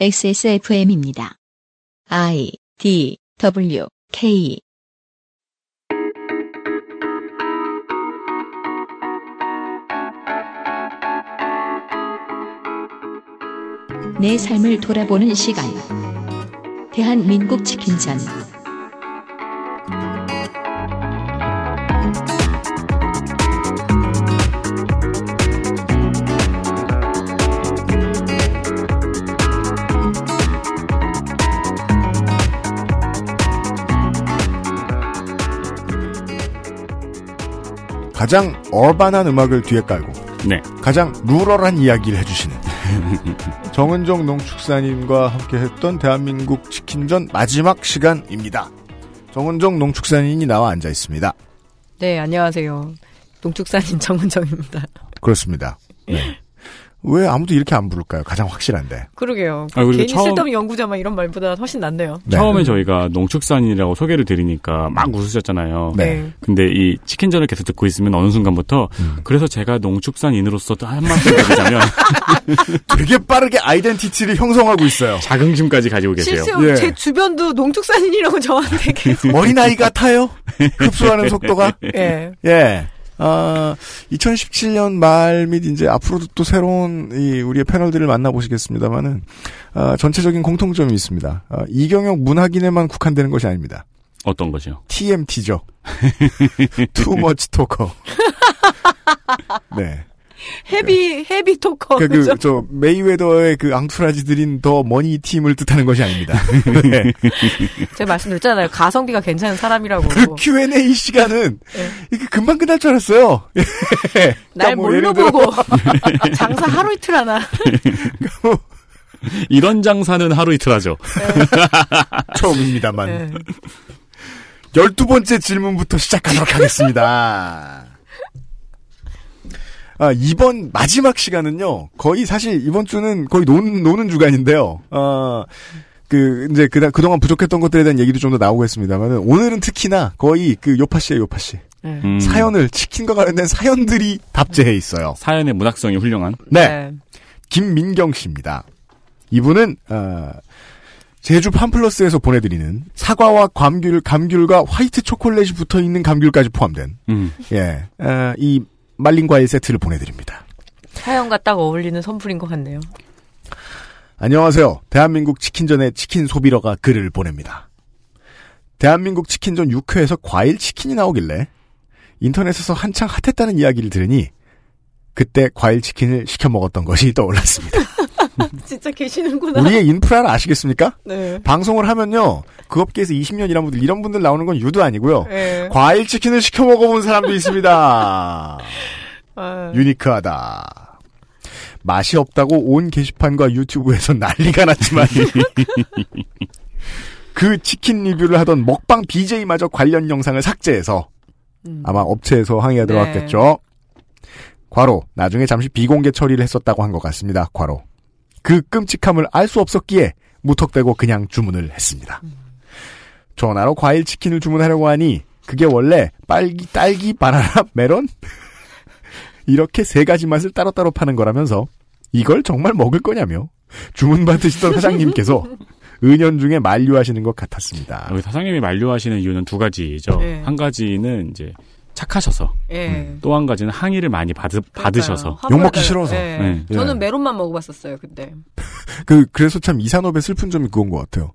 XSFM입니다. I D W K 내 삶을 돌아보는 시간. 대한민국 치킨전. 가장 어반한 음악을 뒤에 깔고 네. 가장 루럴한 이야기를 해주시는 정은정 농축산인과 함께했던 대한민국 치킨전 마지막 시간입니다. 정은정 농축산인이 나와 앉아 있습니다. 네, 안녕하세요. 농축산인 정은정입니다. 그렇습니다. 네. 왜 아무도 이렇게 안 부를까요? 가장 확실한데. 그러게요. 아, 그리고 괜히 처음- 쓸데없는 연구자 막 이런 말보다 훨씬 낫네요. 네. 처음에 저희가 농축산이라고 소개를 드리니까 막 웃으셨잖아요. 네. 근데 이 치킨전을 계속 듣고 있으면 어느 순간부터 음. 그래서 제가 농축산인으로서도 한 말씀 드리자면 되게 빠르게 아이덴티티를 형성하고 있어요. 자긍심까지 가지고 계세요. 실수 예. 제 주변도 농축산인이라고 저한테 계속. 어린아이 같아요? 흡수하는 속도가? 예. 예. 아, 2017년 말 및 이제 앞으로도 또 새로운 이 우리의 패널들을 만나보시겠습니다만은, 아, 전체적인 공통점이 있습니다. 아, 이경영 문학인에만 국한되는 것이 아닙니다. 어떤 거죠? TMT죠. Too much talker. 네. 헤비 헤비 토커. 그, 그죠? 그, 저, 메이웨더의 그 앙투라지들인 더 머니 팀을 뜻하는 것이 아닙니다. 네. 제가 말씀드렸잖아요. 가성비가 괜찮은 사람이라고. 그 Q&A 시간은, 예. 이게 금방 끝날 줄 알았어요. 날뭐 뭘로 예를 들어- 보고 장사 하루 이틀 하나. 이런 장사는 하루 이틀 하죠. 처음입니다만. 예. 열두 번째 질문부터 시작하도록 하겠습니다. 아, 이번 마지막 시간은요, 거의 사실 이번 주는 거의 노는, 노는 주간인데요. 어, 그, 이제 그, 그동안 부족했던 것들에 대한 얘기도 좀 더 나오고 있습니다만은, 오늘은 특히나 거의 그 요파 씨의 요파씨. 예. 음, 사연을, 치킨과 관련된 사연들이 답재해 있어요. 사연의 문학성이 훌륭한. 네. 네. 김민경 씨입니다. 이분은 어, 제주 팜플러스에서 보내드리는 사과와 감귤, 감귤과 화이트 초콜릿이 붙어 있는 감귤까지 포함된 음. 예, 어, 이 말린 과일 세트를 보내드립니다. 사연과 딱 어울리는 선풀인 것 같네요. 안녕하세요. 대한민국 치킨전의 치킨 소비러가 글을 보냅니다. 대한민국 치킨전 6회에서 과일 치킨이 나오길래 인터넷에서 한창 핫했다는 이야기를 들으니 그때 과일 치킨을 시켜 먹었던 것이 떠올랐습니다. 진짜 계시는구나. 우리의 인프라를 아시겠습니까? 네. 방송을 하면요, 그 업계에서 20년 일한 분들, 이런 분들 나오는 건 유도 아니고요. 예. 과일 치킨을 시켜 먹어본 사람도 있습니다. 아, 유니크하다. 맛이 없다고 온 게시판과 유튜브에서 난리가 났지만, 그 치킨 리뷰를 하던 먹방 BJ마저 관련 영상을 삭제해서, 음. 아마 업체에서 항의가 네. 들어왔겠죠. 과로, 나중에 잠시 비공개 처리를 했었다고 한 것 같습니다. 과로. 그 끔찍함을 알 수 없었기에 무턱대고 그냥 주문을 했습니다. 전화로 과일 치킨을 주문하려고 하니 그게 원래 빨기, 딸기, 바나나, 메론? 이렇게 세 가지 맛을 따로따로 파는 거라면서 이걸 정말 먹을 거냐며 주문 받으시던 사장님께서 은연중에 만류하시는 것 같았습니다. 여기 사장님이 만류하시는 이유는 두 가지죠. 네. 한 가지는 이제 착하셔서, 예. 또한 가지는 항의를 많이 받, 받으셔서. 욕 먹기 화가 싫어서. 예. 네. 저는 예. 메론만 먹어봤었어요, 그때. 그, 그래서 참 이 산업의 슬픈 점이 그건 것 같아요.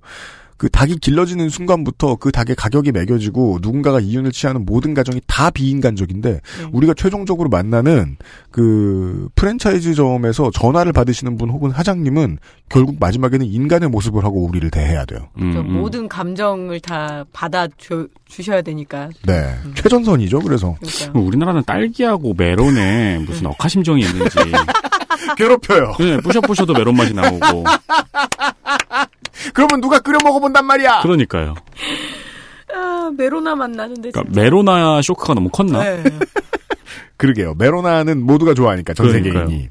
그 닭이 길러지는 순간부터 그 닭의 가격이 매겨지고 누군가가 이윤을 취하는 모든 가정이 다 비인간적인데 음. 우리가 최종적으로 만나는 그 프랜차이즈점에서 전화를 받으시는 분 혹은 사장님은 결국 마지막에는 인간의 모습을 하고 우리를 대해야 돼요. 음, 저 음. 모든 감정을 다 받아 주, 주셔야 되니까. 네. 최전선이죠, 그래서. 그러니까. 우리나라는 딸기하고 메론에 무슨 억하심정이 있는지. 괴롭혀요. 네, 부셔부셔도 메론 맛이 나오고. 그러면 누가 끓여 먹어본단 말이야! 그러니까요. 아, 메로나 맛 나는데. 그러니까. 메로나 쇼크가 너무 컸나? 네. 그러게요. 메로나는 모두가 좋아하니까, 전 그러니까요. 세계인이.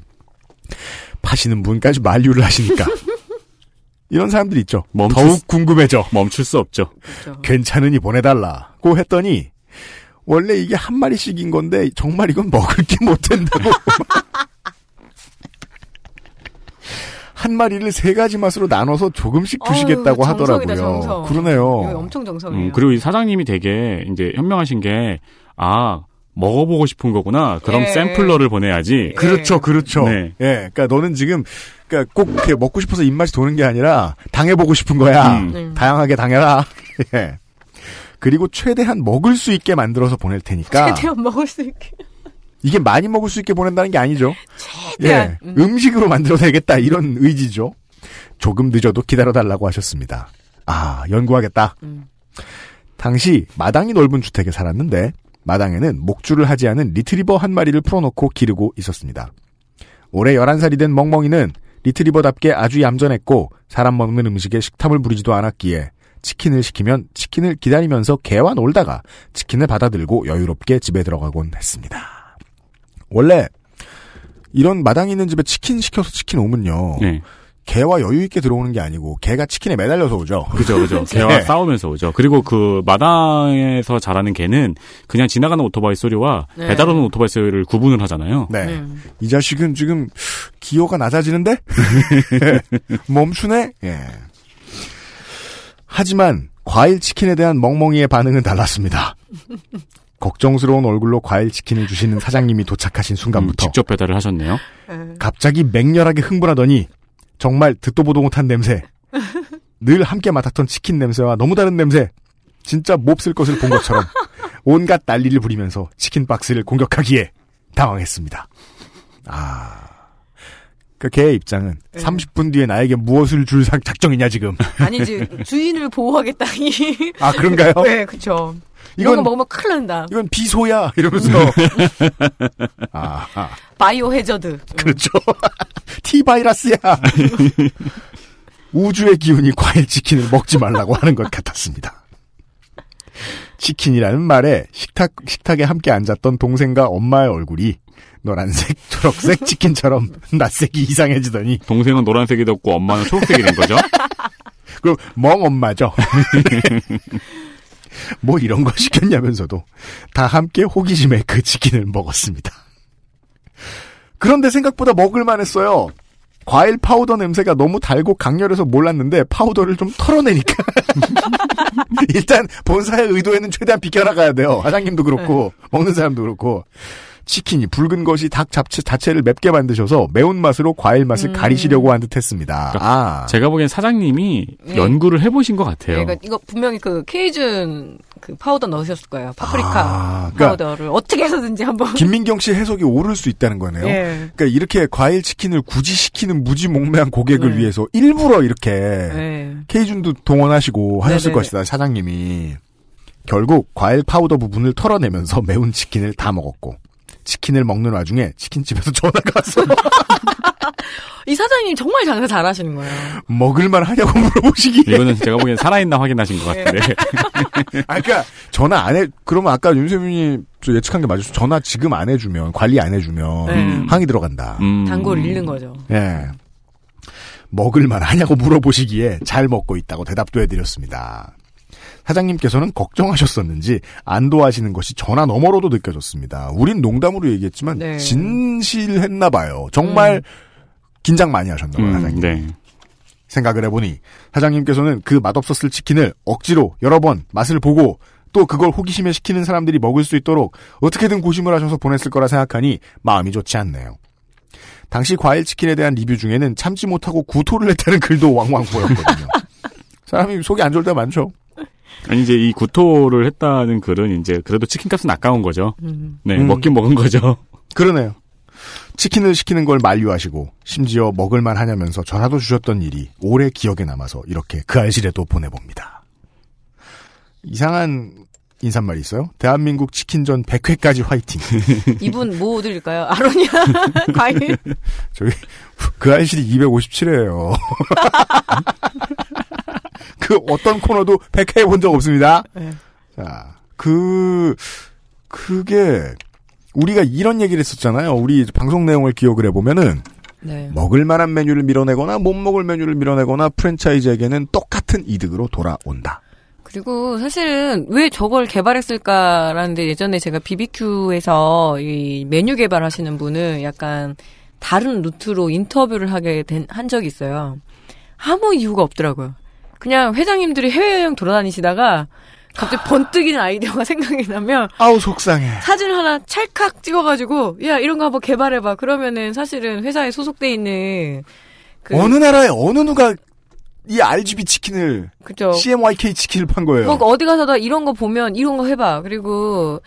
파시는 분까지 만류를 하시니까. 이런 사람들 있죠. 멈출 더욱 궁금해져. 멈출 수 없죠. 그렇죠. 괜찮으니 보내달라고 했더니 원래 이게 한 마리씩인 건데 정말 이건 먹을 게 못 된다고 한 마리를 세 가지 맛으로 나눠서 조금씩 주시겠다고 어휴, 정성이다, 하더라고요. 정성. 그러네요. 엄청 정성이에요. 음, 그리고 이 사장님이 되게 이제 현명하신 게, 아, 먹어보고 싶은 거구나. 그럼 예. 샘플러를 보내야지. 그렇죠, 그렇죠. 네. 예, 그러니까 너는 지금 그러니까 꼭 이렇게 먹고 싶어서 입맛이 도는 게 아니라 당해보고 싶은 거야. 음. 음. 다양하게 당해라. 예. 그리고 최대한 먹을 수 있게 만들어서 보낼 테니까 최대한 먹을 수 있게. 이게 많이 먹을 수 있게 보낸다는 게 아니죠. 최대한. 예, 음식으로 만들어내겠다 이런 의지죠. 조금 늦어도 기다려달라고 하셨습니다. 아, 연구하겠다. 음. 당시 마당이 넓은 주택에 살았는데 마당에는 목줄을 하지 않은 리트리버 한 마리를 풀어놓고 기르고 있었습니다. 올해 11살이 된 멍멍이는 리트리버답게 아주 얌전했고 사람 먹는 음식에 식탐을 부리지도 않았기에 치킨을 시키면 치킨을 기다리면서 개와 놀다가 치킨을 받아들고 여유롭게 집에 들어가곤 했습니다. 원래 이런 마당 있는 집에 치킨 시켜서 치킨 오면요. 네. 개와 여유 있게 들어오는 게 아니고 개가 치킨에 매달려서 오죠. 그죠, 그죠. 개와 네. 싸우면서 오죠. 그리고 그 마당에서 자라는 개는 그냥 지나가는 오토바이 소리와 네. 배달 오는 오토바이 소리를 구분을 하잖아요. 네. 음. 이 자식은 지금 기호가 낮아지는데? 멈추네? 예. 하지만 과일 치킨에 대한 멍멍이의 반응은 달랐습니다. 걱정스러운 얼굴로 과일 치킨을 주시는 사장님이 도착하신 음, 순간부터 직접 배달을 하셨네요. 예. 갑자기 맹렬하게 흥분하더니 정말 듣도 보도 못한 냄새. 늘 함께 맡았던 치킨 냄새와 너무 다른 냄새. 진짜 몹쓸 것을 본 것처럼 온갖 난리를 부리면서 치킨 박스를 공격하기에 당황했습니다. 아. 그 개의 입장은 네. 30분 뒤에 나에게 무엇을 줄 작- 작정이냐 지금. 아니지 주인을 보호하겠다니. 아 그런가요? 네, 거 이건 먹으면 큰일 난다. 이건 비소야 이러면서. 아, 아. 바이오 해저드. 그렇죠. 티 바이러스야. 우주의 기운이 과일 치킨을 먹지 말라고 하는 것 같았습니다. 치킨이라는 말에 식탁 식탁에 함께 앉았던 동생과 엄마의 얼굴이 노란색, 초록색 치킨처럼 낯색이 이상해지더니 동생은 노란색이 됐고 엄마는 초록색이 된 거죠. 그멍 엄마죠. 뭐 이런 거 시켰냐면서도 다 함께 호기심에 그 치킨을 먹었습니다. 그런데 생각보다 먹을만 했어요. 과일 파우더 냄새가 너무 달고 강렬해서 몰랐는데 파우더를 좀 털어내니까 일단 본사의 의도에는 최대한 비켜나가야 돼요. 사장님도 그렇고 먹는 사람도 그렇고 치킨이 붉은 것이 닭 자체 자체를 맵게 만드셔서 매운맛으로 과일 맛을 음. 가리시려고 한 듯 했습니다. 아, 제가 보기엔 사장님이 네. 연구를 해보신 것 같아요. 그러니까 이거 분명히 그 케이준 그 파우더 넣으셨을 거예요. 파프리카 아, 그러니까 파우더를 어떻게 해서든지 한번. 김민경 씨 해석이 옳을 수 있다는 거네요. 예. 그러니까 이렇게 과일 치킨을 굳이 시키는 무지몽매한 고객을 네. 위해서 일부러 이렇게 예. Cajun도 동원하시고 하셨을 네네네. 것이다 사장님이 결국 과일 파우더 부분을 털어내면서 매운 치킨을 다 먹었고 치킨을 먹는 와중에 치킨집에서 전화가 왔어 이 사장님 정말 장사 잘하시는 거예요. 먹을만 하냐고 물어보시기에 이거는 제가 보기엔 살아있나 확인하신 것 같은데. 아 그러니까 전화 안 해 그러면 아까 윤세민이 저 예측한 게 맞았어 전화 지금 안 해주면 관리 안 해주면 네. 항의 들어간다 음. 단골 잃는 거죠. 예. 먹을만 하냐고 물어보시기에 잘 먹고 있다고 대답도 해드렸습니다. 사장님께서는 걱정하셨었는지 안도하시는 것이 전화 너머로도 느껴졌습니다. 우린 농담으로 얘기했지만 네. 진실했나 봐요. 정말 긴장 많이 하셨나 봐요, 음, 사장님. 네. 생각을 해보니 사장님께서는 그 맛없었을 치킨을 억지로 여러 번 맛을 보고 또 그걸 호기심에 시키는 사람들이 먹을 수 있도록 어떻게든 고심을 하셔서 보냈을 거라 생각하니 마음이 좋지 않네요. 당시 과일 치킨에 대한 리뷰 중에는 참지 못하고 구토를 했다는 글도 왕왕 보였거든요. 사람이 속이 안 좋을 때가 많죠. 아니 이제 이 구토를 했다는 글은 이제 그래도 치킨값은 아까운 거죠. 음. 네, 음. 먹긴 먹은 거죠. 그러네요. 치킨을 시키는 걸 만류하시고 심지어 먹을만 하냐면서 전화도 주셨던 일이 오래 기억에 남아서 이렇게 그 알실에도 보내봅니다. 이상한 인사말이 있어요. 대한민국 치킨전 100회까지 화이팅. 이분 뭐 드릴까요? 아로니아 과일. 저기 그 알실이 257회예요. 그 어떤 코너도 100회 해본 적 없습니다. 네. 자, 그 그게 우리가 이런 얘기를 했었잖아요. 우리 방송 내용을 기억을 해보면은 네. 먹을 만한 메뉴를 밀어내거나 못 먹을 메뉴를 밀어내거나 프랜차이즈에게는 똑같은 이득으로 돌아온다. 그리고 사실은 왜 저걸 개발했을까라는데 예전에 제가 BBQ에서 이 메뉴 개발하시는 분을 약간 다른 루트로 인터뷰를 하게 된, 한 적이 있어요. 아무 이유가 없더라고요. 그냥 회장님들이 해외여행 돌아다니시다가 갑자기 번뜩 이는 아이디어가 생각이 나면 아우 속상해. 사진 하나 찰칵 찍어가지고 야 이런 거 한번 개발해봐. 그러면은 사실은 회사에 소속돼 있는 그 어느 나라에 어느 누가 이 RGB 치킨을 그죠. CMYK 치킨을 판 거예요. 뭐 어디 가서도 이런 거 보면 이런 거 해봐. 그리고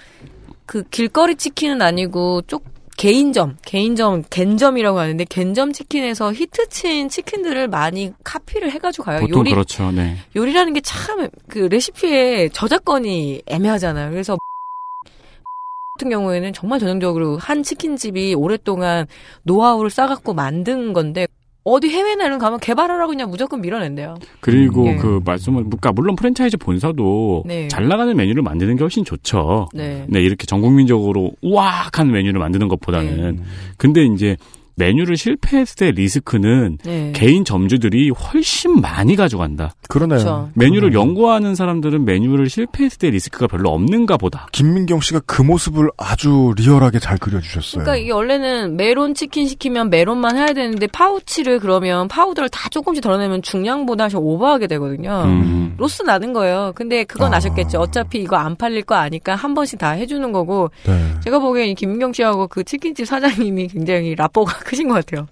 그 길거리 치킨은 아니고 쪽 개인점, 개인점, 갠점이라고 하는데 갠점 치킨에서 히트친 치킨들을 많이 카피를 해가지고 가요. 보통 요리 그렇죠. 네. 요리라는 게 참 그 레시피에 저작권이 애매하잖아요. 그래서 같은 경우에는 정말 전형적으로 한 치킨집이 오랫동안 노하우를 쌓아갖고 만든 건데 어디 해외나 이런 거 가면 개발하라고 그냥 무조건 밀어낸대요. 그리고 예. 그 말씀은 그러니까 물론 프랜차이즈 본사도 네. 잘 나가는 메뉴를 만드는 게 훨씬 좋죠. 네. 네, 이렇게 전 국민적으로 우악한 메뉴를 만드는 것보다는. 네. 근데 이제 메뉴를 실패했을 때 리스크는 네. 개인 점주들이 훨씬 많이 가져간다. 그러네요. 그렇죠. 메뉴를 그러네요. 연구하는 사람들은 메뉴를 실패했을 때 리스크가 별로 없는가 보다. 김민경 씨가 그 모습을 아주 리얼하게 잘 그려주셨어요. 그러니까 이게 원래는 메론 치킨 시키면 메론만 해야 되는데 파우더를 그러면 파우더를 다 조금씩 덜어내면 중량보다 좀 오버하게 되거든요. 음. 로스 나는 거예요. 근데 그건 아. 아셨겠죠. 어차피 이거 안 팔릴 거 아니까 한 번씩 다 해주는 거고 네. 제가 보기엔 이 김민경 씨하고 그 치킨집 사장님이 굉장히 rapport가 크신 것 같아요.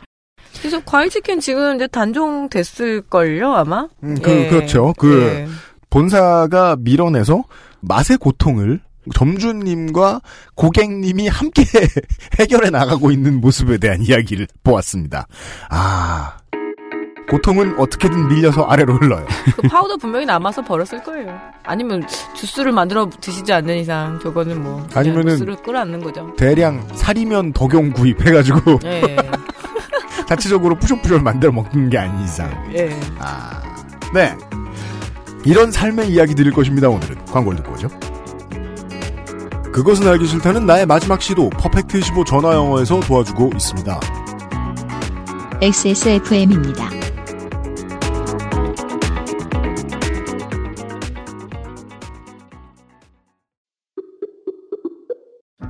그래서 과일 치킨 지금 이제 단종 됐을걸요 아마. 음, 그, 예. 그렇죠. 그, 예. 본사가 밀어내서 맛의 고통을 점주님과 고객님이 함께 해결해 나가고 있는 모습에 대한 이야기를 보았습니다. 아, 고통은 어떻게든 밀려서 아래로 흘러요. 그 파우더 분명히 남아서 버렸을 거예요. 아니면 주스를 만들어 드시지 않는 이상 저거는 뭐 아니면은 주스를 끌어안는 거죠. 대량 사리면 덕용 구입해가지고 예. 자체적으로 뿌셔뿌셔 만들어 먹는 게 아닌 이상. 예. 아, 네. 이런 삶의 이야기 드릴 것입니다, 오늘은. 광고를 듣고 오죠. 그것은 알기 싫다는 나의 마지막 시도 퍼펙트 15 전화 영어에서 도와주고 있습니다. XSFM입니다.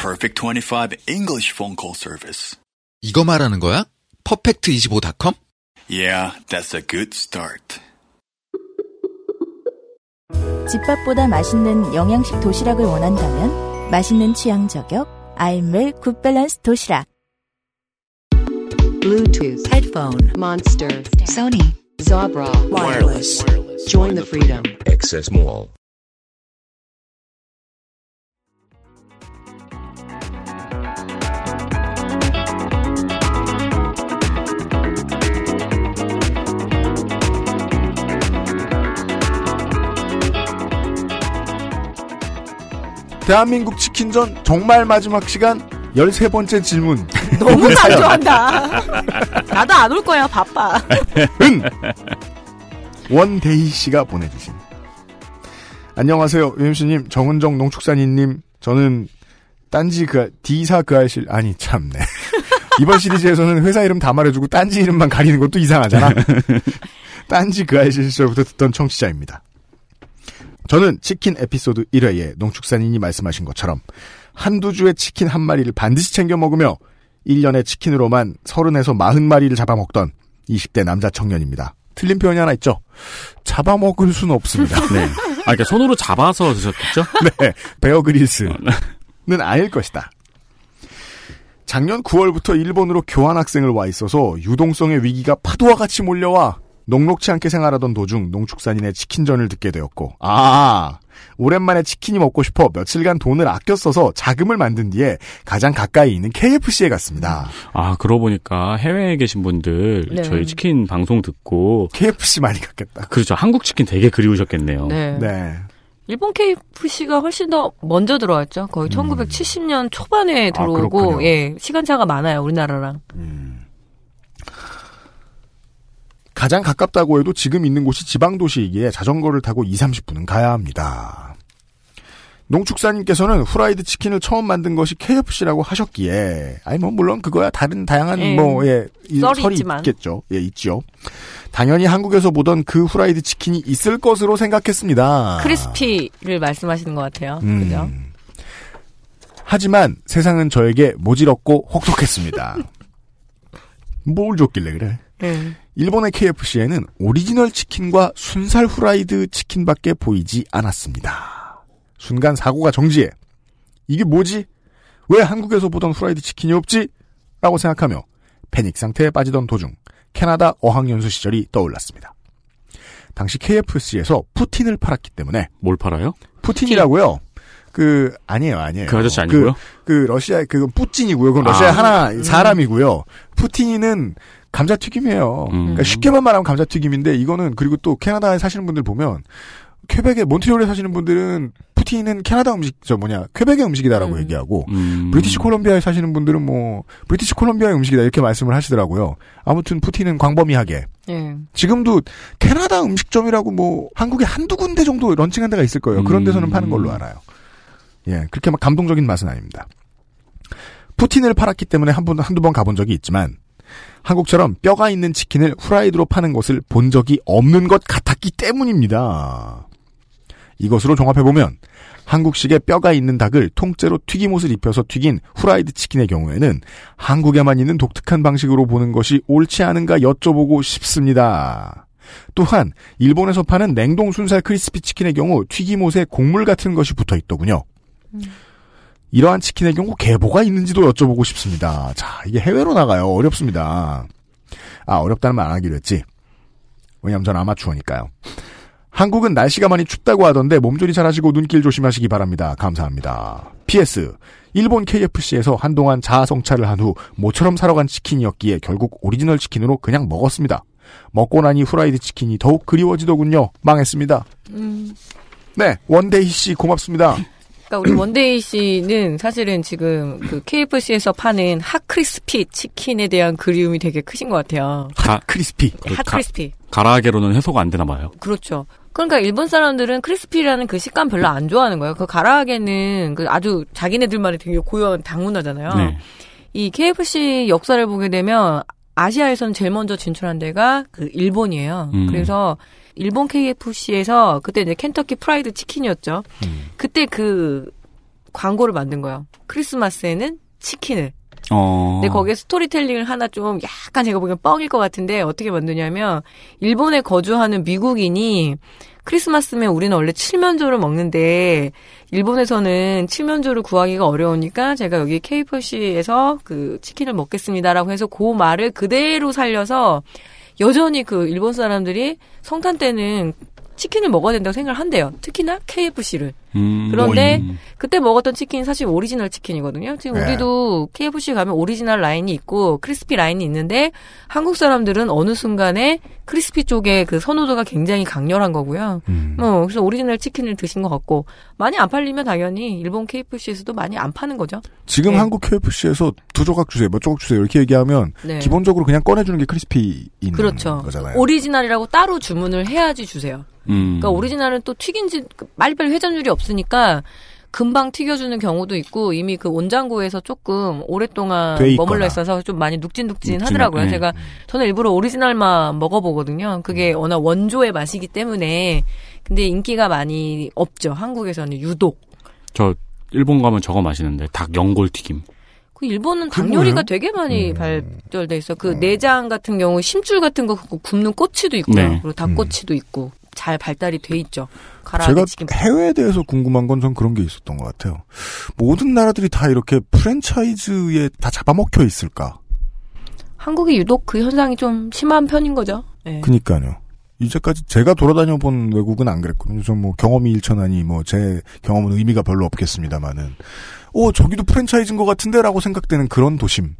Perfect 25 English phone call service. 이거 말하는 거야? 퍼펙트25.com? Yeah, that's a good start. 집밥보다 맛있는 영양식 도시락을 원한다면 맛있는 취향 저격 알밀 굿밸런스 도시락 Bluetooth, headphone, Monster, Sony, Zabra, wireless. Join the freedom. Access Mall. 대한민국 치킨전 정말 마지막 시간 13번째 질문. 너무 강조한다. 나도 안 올 거야. 바빠. 은! 원데이 씨가 보내주신. 안녕하세요 UMC님. 정은정 농축산인님. 저는 딴지 그 D사 그알싫 아니 참네. 이번 시리즈에서는 회사 이름 다 말해주고 딴지 이름만 가리는 것도 이상하잖아. 딴지 그알싫 시절부터 듣던 청취자입니다 저는 치킨 에피소드 1회에 농축산인이 말씀하신 것처럼 한두 주에 치킨 한 마리를 반드시 챙겨 먹으며 1년에 치킨으로만 30에서 40마리를 잡아먹던 20대 남자 청년입니다. 틀린 표현이 하나 있죠. 잡아먹을 수는 없습니다. 네. 아, 그러니까 손으로 잡아서 드셨겠죠? 네, 베어 그릴스는 아닐 것이다. 작년 9월부터 일본으로 교환학생을 와 있어서 유동성의 위기가 파도와 같이 몰려와 녹록치 않게 생활하던 도중 농축산인의 치킨전을 듣게 되었고, 아, 오랜만에 치킨이 먹고 싶어 며칠간 돈을 아껴 써서 자금을 만든 뒤에 가장 가까이 있는 KFC에 갔습니다. 아, 그러고 보니까 해외에 계신 분들 네. 저희 치킨 방송 듣고 KFC 많이 갔겠다. 그렇죠. 한국 치킨 되게 그리우셨겠네요. 네. 네. 일본 KFC가 훨씬 더 먼저 들어왔죠. 거의 1970년 초반에 아, 들어오고 그렇군요. 예 시간차가 많아요 우리나라랑. 가장 가깝다고 해도 지금 있는 곳이 지방 도시이기에 자전거를 타고 2, 30분은 가야 합니다. 농축산인님께서는 후라이드 치킨을 처음 만든 것이 KFC라고 하셨기에 아니 뭐 물론 그거야 다른 다양한 예. 뭐예 썰이 설이 있지만. 있겠죠. 예, 있죠. 당연히 한국에서 보던 그 후라이드 치킨이 있을 것으로 생각했습니다. crispy를 말씀하시는 것 같아요. 음. 그죠? 하지만 세상은 저에게 모질었고 혹독했습니다. 뭘 줬길래 그래? 예. 일본의 KFC에는 오리지널 치킨과 순살 후라이드 치킨밖에 보이지 않았습니다. 순간 사고가 정지해. 이게 뭐지? 왜 한국에서 보던 후라이드 치킨이 없지? 라고 생각하며 패닉 상태에 빠지던 도중 캐나다 어학연수 시절이 떠올랐습니다. 당시 KFC에서 푸틴을 팔았기 때문에 뭘 팔아요? 푸틴이라고요? 그 아니에요, 아니에요. 그 아저씨 아니고요? 그, 그 러시아 그건 뿌찐이고요. 그건 러시아 아. 하나 사람이고요. 푸틴은 감자튀김이에요. 음. 그러니까 쉽게만 말하면 감자튀김인데 이거는 그리고 또 캐나다에 사시는 분들 보면 퀘벡에 몬트리올에 사시는 분들은 poutine은 캐나다 음식 저 뭐냐 퀘벡의 음식이다라고 음. 얘기하고 음. 브리티시 콜롬비아에 사시는 분들은 뭐 브리티시 콜롬비아의 음식이다 이렇게 말씀을 하시더라고요. 아무튼 poutine은 광범위하게 예. 지금도 캐나다 음식점이라고 뭐 한국에 한두 군데 정도 launching한 데가 있을 거예요. 그런 데서는 음. 파는 걸로 알아요. 예, 그렇게 막 감동적인 맛은 아닙니다. poutine을 팔았기 때문에 한 번, 한두 번 가본 적이 있지만 한국처럼 뼈가 있는 치킨을 후라이드로 파는 것을 본 적이 없는 것 같았기 때문입니다. 이것으로 종합해보면 한국식의 뼈가 있는 닭을 통째로 튀김옷을 입혀서 튀긴 후라이드 치킨의 경우에는 한국에만 있는 독특한 방식으로 보는 것이 옳지 않은가 여쭤보고 싶습니다. 또한 일본에서 파는 냉동 순살 크리스피 치킨의 경우 튀김옷에 곡물 같은 것이 붙어 있더군요. 이러한 치킨의 경우 계보가 있는지도 여쭤보고 싶습니다. 자, 이게 해외로 나가요. 어렵습니다. 아, 어렵다는 말 안 하기로 했지. 왜냐면 전 아마추어니까요. 한국은 날씨가 많이 춥다고 하던데 몸조리 잘하시고 눈길 조심하시기 바랍니다. 감사합니다. PS. 일본 KFC에서 한동안 자아성찰을 한 후 모처럼 사러 간 치킨이었기에 결국 오리지널 치킨으로 그냥 먹었습니다. 먹고 나니 후라이드 치킨이 더욱 그리워지더군요. 망했습니다. 음. 네, 원데이 씨 고맙습니다. 그러니까 우리 원데이 씨는 사실은 지금 그 KFC에서 파는 hot crispy 치킨에 대한 그리움이 되게 크신 것 같아요. 가, crispy. 그 hot 가- crispy. 가라아게로는 해소가 안 되나 봐요. 그렇죠. 그러니까 일본 사람들은 crispy라는 그 식감 별로 안 좋아하는 거예요. 그 가라아게는 그 아주 자기네들만의 되게 고유한 닭 문화잖아요. 네. 이 KFC 역사를 보게 되면 아시아에서는 제일 먼저 진출한 데가 그 일본이에요. 음. 그래서 일본 KFC에서 그때 이제 켄터키 프라이드 치킨이었죠. 그때 그 광고를 만든 거예요. 크리스마스에는 치킨을. 어. 근데 거기에 스토리텔링을 하나 좀 약간 제가 보기엔 뻥일 것 같은데 어떻게 만드냐면 일본에 거주하는 미국인이 크리스마스면 우리는 원래 칠면조를 먹는데 일본에서는 칠면조를 구하기가 어려우니까 제가 여기 KFC에서 그 치킨을 먹겠습니다라고 해서 그 말을 그대로 살려서 여전히 그 일본 사람들이 성탄 때는 치킨을 먹어야 된다고 생각을 한대요. 특히나 KFC를. 음. 그런데 음. 그때 먹었던 치킨이 사실 오리지널 치킨이거든요. 지금 네. 우리도 KFC 가면 오리지널 라인이 있고 crispy 라인이 있는데 한국 사람들은 어느 순간에 crispy 쪽에 그 선호도가 굉장히 강렬한 거고요. 음. 뭐 그래서 오리지널 치킨을 드신 것 같고 많이 안 팔리면 당연히 일본 KFC에서도 많이 안 파는 거죠. 지금 네. 한국 KFC에서 두 조각 주세요, 몇 조각 주세요 이렇게 얘기하면 네. 기본적으로 그냥 꺼내주는 게 crispy인 그렇죠. 거잖아요. 오리지널이라고 따로 주문을 해야지 주세요. 음. 그러니까 오리지널은 또 튀긴지 빨리빨리 회전율이 없 으니까 금방 튀겨주는 경우도 있고 이미 그 온장고에서 조금 오랫동안. 머물러 있어서 좀 많이 눅진눅진 눅진한, 하더라고요. 네. 제가 저는 일부러 오리지널만 먹어보거든요. 음. 그게 워낙 원조의 맛이기 때문에 근데 인기가 많이 없죠. 한국에서는 유독. 저 일본 가면 저거 마시는데 닭 연골 튀김. 그 일본은 닭 요리가? 되게 많이 음. 발달돼 있어. 그 내장 같은 경우 심줄 같은 거 굽는 꼬치도 있고요. 네. 그리고 닭꼬치도 있고 잘 발달이 돼 있죠. 제가 치킨. 해외에 대해서 궁금한 건 전 그런 게 있었던 것 같아요. 모든 나라들이 다 이렇게 프랜차이즈에 다 잡아먹혀 있을까? 한국이 유독 그 현상이 좀 심한 편인 거죠. 네. 그니까요. 이제까지 제가 돌아다녀 본 외국은 안 그랬거든요. 전뭐 경험이 일천하니 뭐 제 경험은 의미가 별로 없겠습니다만은, 오 저기도 프랜차이즈인 것 같은데라고 생각되는 그런 도심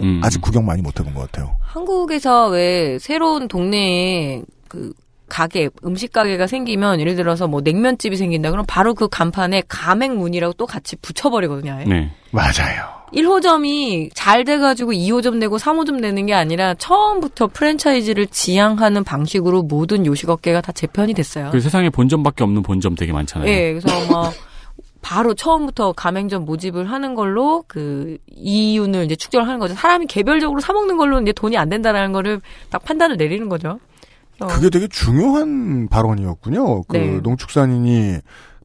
음. 아직 구경 많이 못 해본 것 같아요. 한국에서 왜 새로운 동네에 그 가게 음식 가게가 생기면 예를 들어서 뭐 냉면집이 생긴다 그럼 바로 그 간판에 가맹문이라고 또 같이 붙여버리거든요. 네. 맞아요. 1호점이 잘 돼가지고 2호점 내고 3호점 내는 게 아니라 처음부터 프랜차이즈를 지향하는 방식으로 모든 요식업계가 다 재편이 됐어요. 그 세상에 본점밖에 없는 본점 되게 많잖아요. 예, 그래서 뭐 바로 처음부터 가맹점 모집을 하는 걸로 그 이윤을 이제 축적을 하는 거죠. 사람이 개별적으로 사 먹는 걸로 이제 돈이 안 된다라는 거를 딱 판단을 내리는 거죠. 그래서 그게 되게 중요한 발언이었군요. 그 네. 농축산인이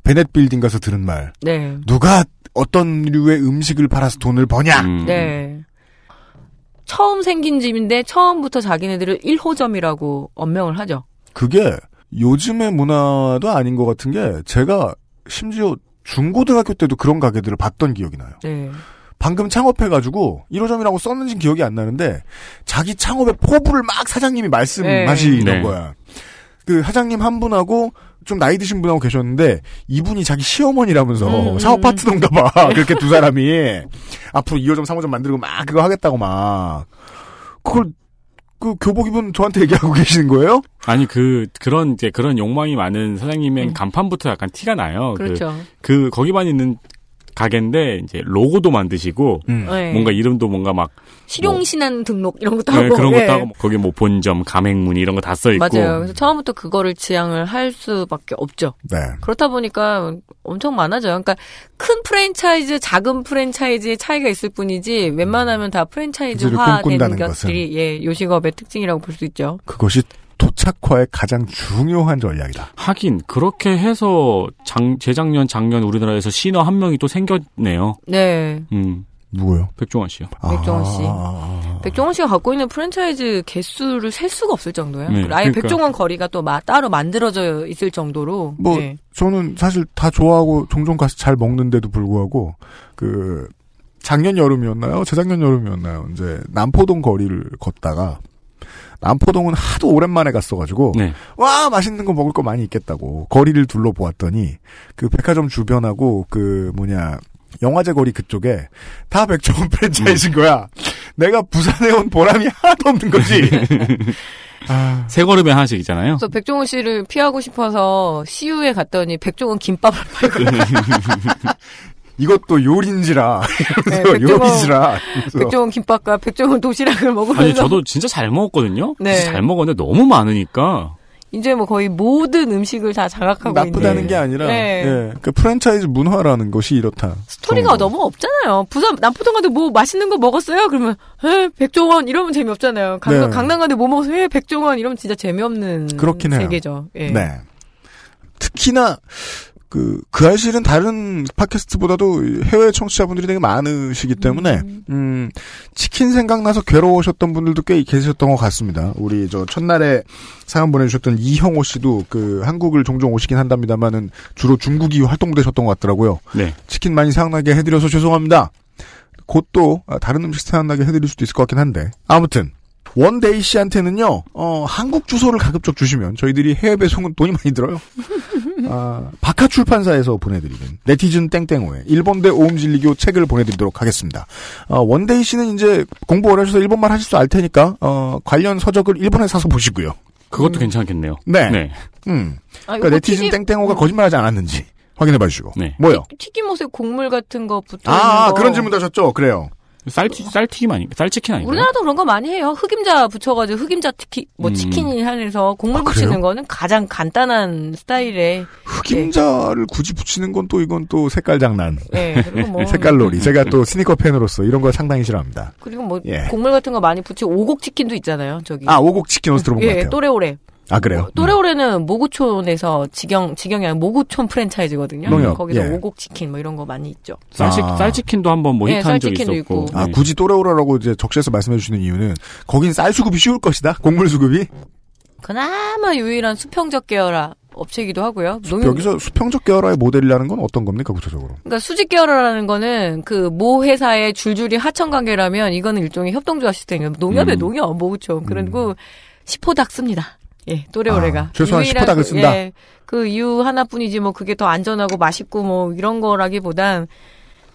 베넷 빌딩 가서 들은 말. 네. 누가 어떤 류의 음식을 팔아서 돈을 버냐? 음. 네. 처음 생긴 집인데 처음부터 자기네들을 1호점이라고 언명을 하죠. 그게 요즘의 문화도 아닌 것 같은 게 제가 심지어 중고등학교 때도 그런 가게들을 봤던 기억이 나요. 네. 방금 창업해가지고 1호점이라고 썼는지 기억이 안 나는데 자기 창업의 포부를 막 사장님이 말씀하시는 네. 거야. 그 사장님 한 분하고 좀 나이 드신 분하고 계셨는데 이분이 자기 시어머니라면서 음. 사업 파트너인가 봐. 그렇게 두 사람이 앞으로 2호점 3호점 만들고 막 그거 하겠다고 막 그걸 그 교복 입은 저한테 얘기하고 계시는 거예요? 아니 그 그런 이제 그런 욕망이 많은 사장님의 음. 간판부터 약간 티가 나요. 그- 그렇죠. 그, 거기만 있는 가게인데 이제 로고도 만드시고 음. 네. 뭔가 이름도 뭔가 막 실용신안 등록 이런 것도 네, 하고 그런 예. 것도 하고 거기 뭐 본점, 가맹문 이런 거 다 써 있고 맞아요. 그래서 처음부터 그거를 지향을 할 수밖에 없죠. 네. 그렇다 보니까 엄청 많아져요. 그러니까 큰 프랜차이즈, 작은 프랜차이즈의 차이가 있을 뿐이지 웬만하면 다 꿈꾼다는 것들이 예, 요식업의 특징이라고 볼 수 있죠. 그것이 토착화의 가장 중요한 전략이다. 하긴 그렇게 해서 장, 재작년 작년 우리나라에서 시너 한 명이 또 생겼네요. 네. 음. 누구요? 백종원 씨요. 백종원 씨. 아, 백종원 씨가 갖고 있는 프랜차이즈 개수를 셀 수가 없을 정도예요. 네, 아예 그러니까. 백종원 거리가 또 마- 따로 만들어져 있을 정도로. 뭐 예. 저는 사실 다 좋아하고 종종 가서 잘 먹는데도 불구하고 그 작년 여름이었나요? 재작년 여름이었나요? 이제 남포동 거리를 걷다가 남포동은 하도 오랜만에 갔어가지고 네. 와 맛있는 거 먹을 거 많이 있겠다고 거리를 둘러보았더니 그 백화점 주변하고 그 뭐냐 영화제 거리 그쪽에 다 백종원 프랜차이즈인 거야. 내가 부산에 온 보람이 하나도 없는 거지. 아, 세 걸음에 하나씩 있잖아요. 그래서 백종원 씨를 피하고 싶어서 CU에 갔더니 백종원 김밥을 팔고 이것도 요리인지라. 네, 백종원- 요리지라. 백종원 김밥과 백종원 도시락을 먹으면서 아니 저도 진짜 잘 먹었거든요. 네. 진짜 잘 먹었는데 너무 많으니까 이제 뭐 거의 모든 음식을 다 장악하고 나쁘다는 있는 게 아니라 네. 예, 그 프랜차이즈 문화라는 것이 이렇다. 스토리가 정도. 너무 없잖아요. 부산 남포동 가도 뭐 맛있는 거 먹었어요? 그러면 에 백종원 이러면 재미없잖아요. 강남, 네. 강남 가도 뭐 먹었어요? 에 백종원 이러면 진짜 재미없는 그렇긴 해요. 세계죠. 예. 네. 특히나 그, 그 알실은 다른 팟캐스트보다도 해외 청취자분들이 되게 많으시기 때문에, 음, 치킨 생각나서 괴로우셨던 분들도 꽤 계셨던 것 같습니다. 우리 저 첫날에 사연 보내주셨던 이형호 씨도 그 한국을 종종 오시긴 한답니다만은 주로 중국이 활동되셨던 것 같더라고요. 네. 치킨 많이 생각나게 해드려서 죄송합니다. 곧또 아, 다른 음식 생각나게 해드릴 수도 있을 것 같긴 한데. 아무튼. 원데이 씨한테는요, 어, 한국 주소를 가급적 주시면 저희들이 해외 배송은 돈이 많이 들어요. 아, 바카 출판사에서 보내드리는 네티즌 땡땡호의 일본대 옴진리교 책을 보내드리도록 하겠습니다. 어, 원데이 씨는 이제 공부 오래 하셔서 일본말 하실 줄 알 테니까, 어, 관련 서적을 일본에 사서 보시고요. 그것도 괜찮겠네요. 네. 네. 음. 아, 그러니까 네티즌 튀김- 땡땡호가 거짓말하지 않았는지 확인해 봐주시고. 네. 뭐요? 튀김옷에 곡물 같은 거 붙어 아, 있는 거. 그런 질문 하셨죠? 그래요. 쌀튀, 쌀튀김 아닌가? 쌀치킨 아닌가요? 우리나라도 그런 거 많이 해요. 흑임자 붙여가지고 흑임자 특히 뭐 음. 치킨이 하면서 곡물 아, 붙이는 그래요? 거는 가장 간단한 스타일의 흑임자를 굳이 붙이는 건 또 이건 또 색깔 장난. 예 그리고 뭐 색깔놀이. 제가 또 스니커 팬으로서 이런 거 상당히 싫어합니다. 그리고 뭐 예. 곡물 같은 거 많이 붙이고 오곡 치킨도 있잖아요. 저기 아, 오곡 치킨 어디서 들어본 것예 같아요. 또래오래 아, 그래요? 음. 또래오래는 모구촌에서 직영 직영이 아니라 모구촌 프랜차이즈거든요. 농협, 거기서 예. 오곡 치킨 뭐 이런 거 많이 있죠. 쌀치, 아. 쌀치킨도 한번 뭐 네, 히트한 적이 쌀치킨도 있었고. 있고. 아, 네. 굳이 또래오라라고 이제 적시해서 말씀해 주시는 이유는 거긴 쌀 수급이 쉬울 것이다. 곡물 수급이. 그나마 유일한 수평적 계열화 업체이기도 하고요. 농협- 여기서 수평적 계열화의 모델이라는 건 어떤 겁니까, 구체적으로? 그러니까 수직 계열화라는 거는 그 모 회사의 줄줄이 하청 관계라면 이거는 일종의 협동조합 시스템이에요. 농협의 음. 농협 뭐그죠 그리고 시포닥 씁니다. 예, 또래오래가 아, 최소한 유일한 시포닥을 그, 쓴다? 예, 그 이유 하나뿐이지 뭐 그게 더 안전하고 맛있고 뭐 이런 거라기보단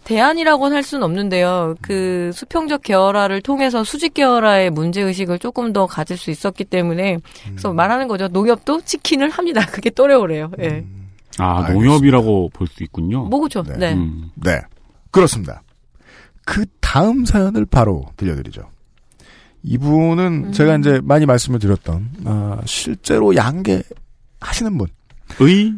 대안이라고는 할 수는 없는데요. 그 수평적 계열화를 통해서 수직 계열화의 문제 의식을 조금 더 가질 수 있었기 때문에 그래서 음. 말하는 거죠. 농협도 치킨을 합니다. 그게 또래오래요. 예. 아, 알겠습니다. 농협이라고 볼 수 있군요. 뭐그죠? 네. 네. 음. 네. 그렇습니다. 그 다음 사연을 바로 들려드리죠. 이분은 음. 제가 이제 많이 말씀을 드렸던, 아, 실제로 양계 하시는 분, 의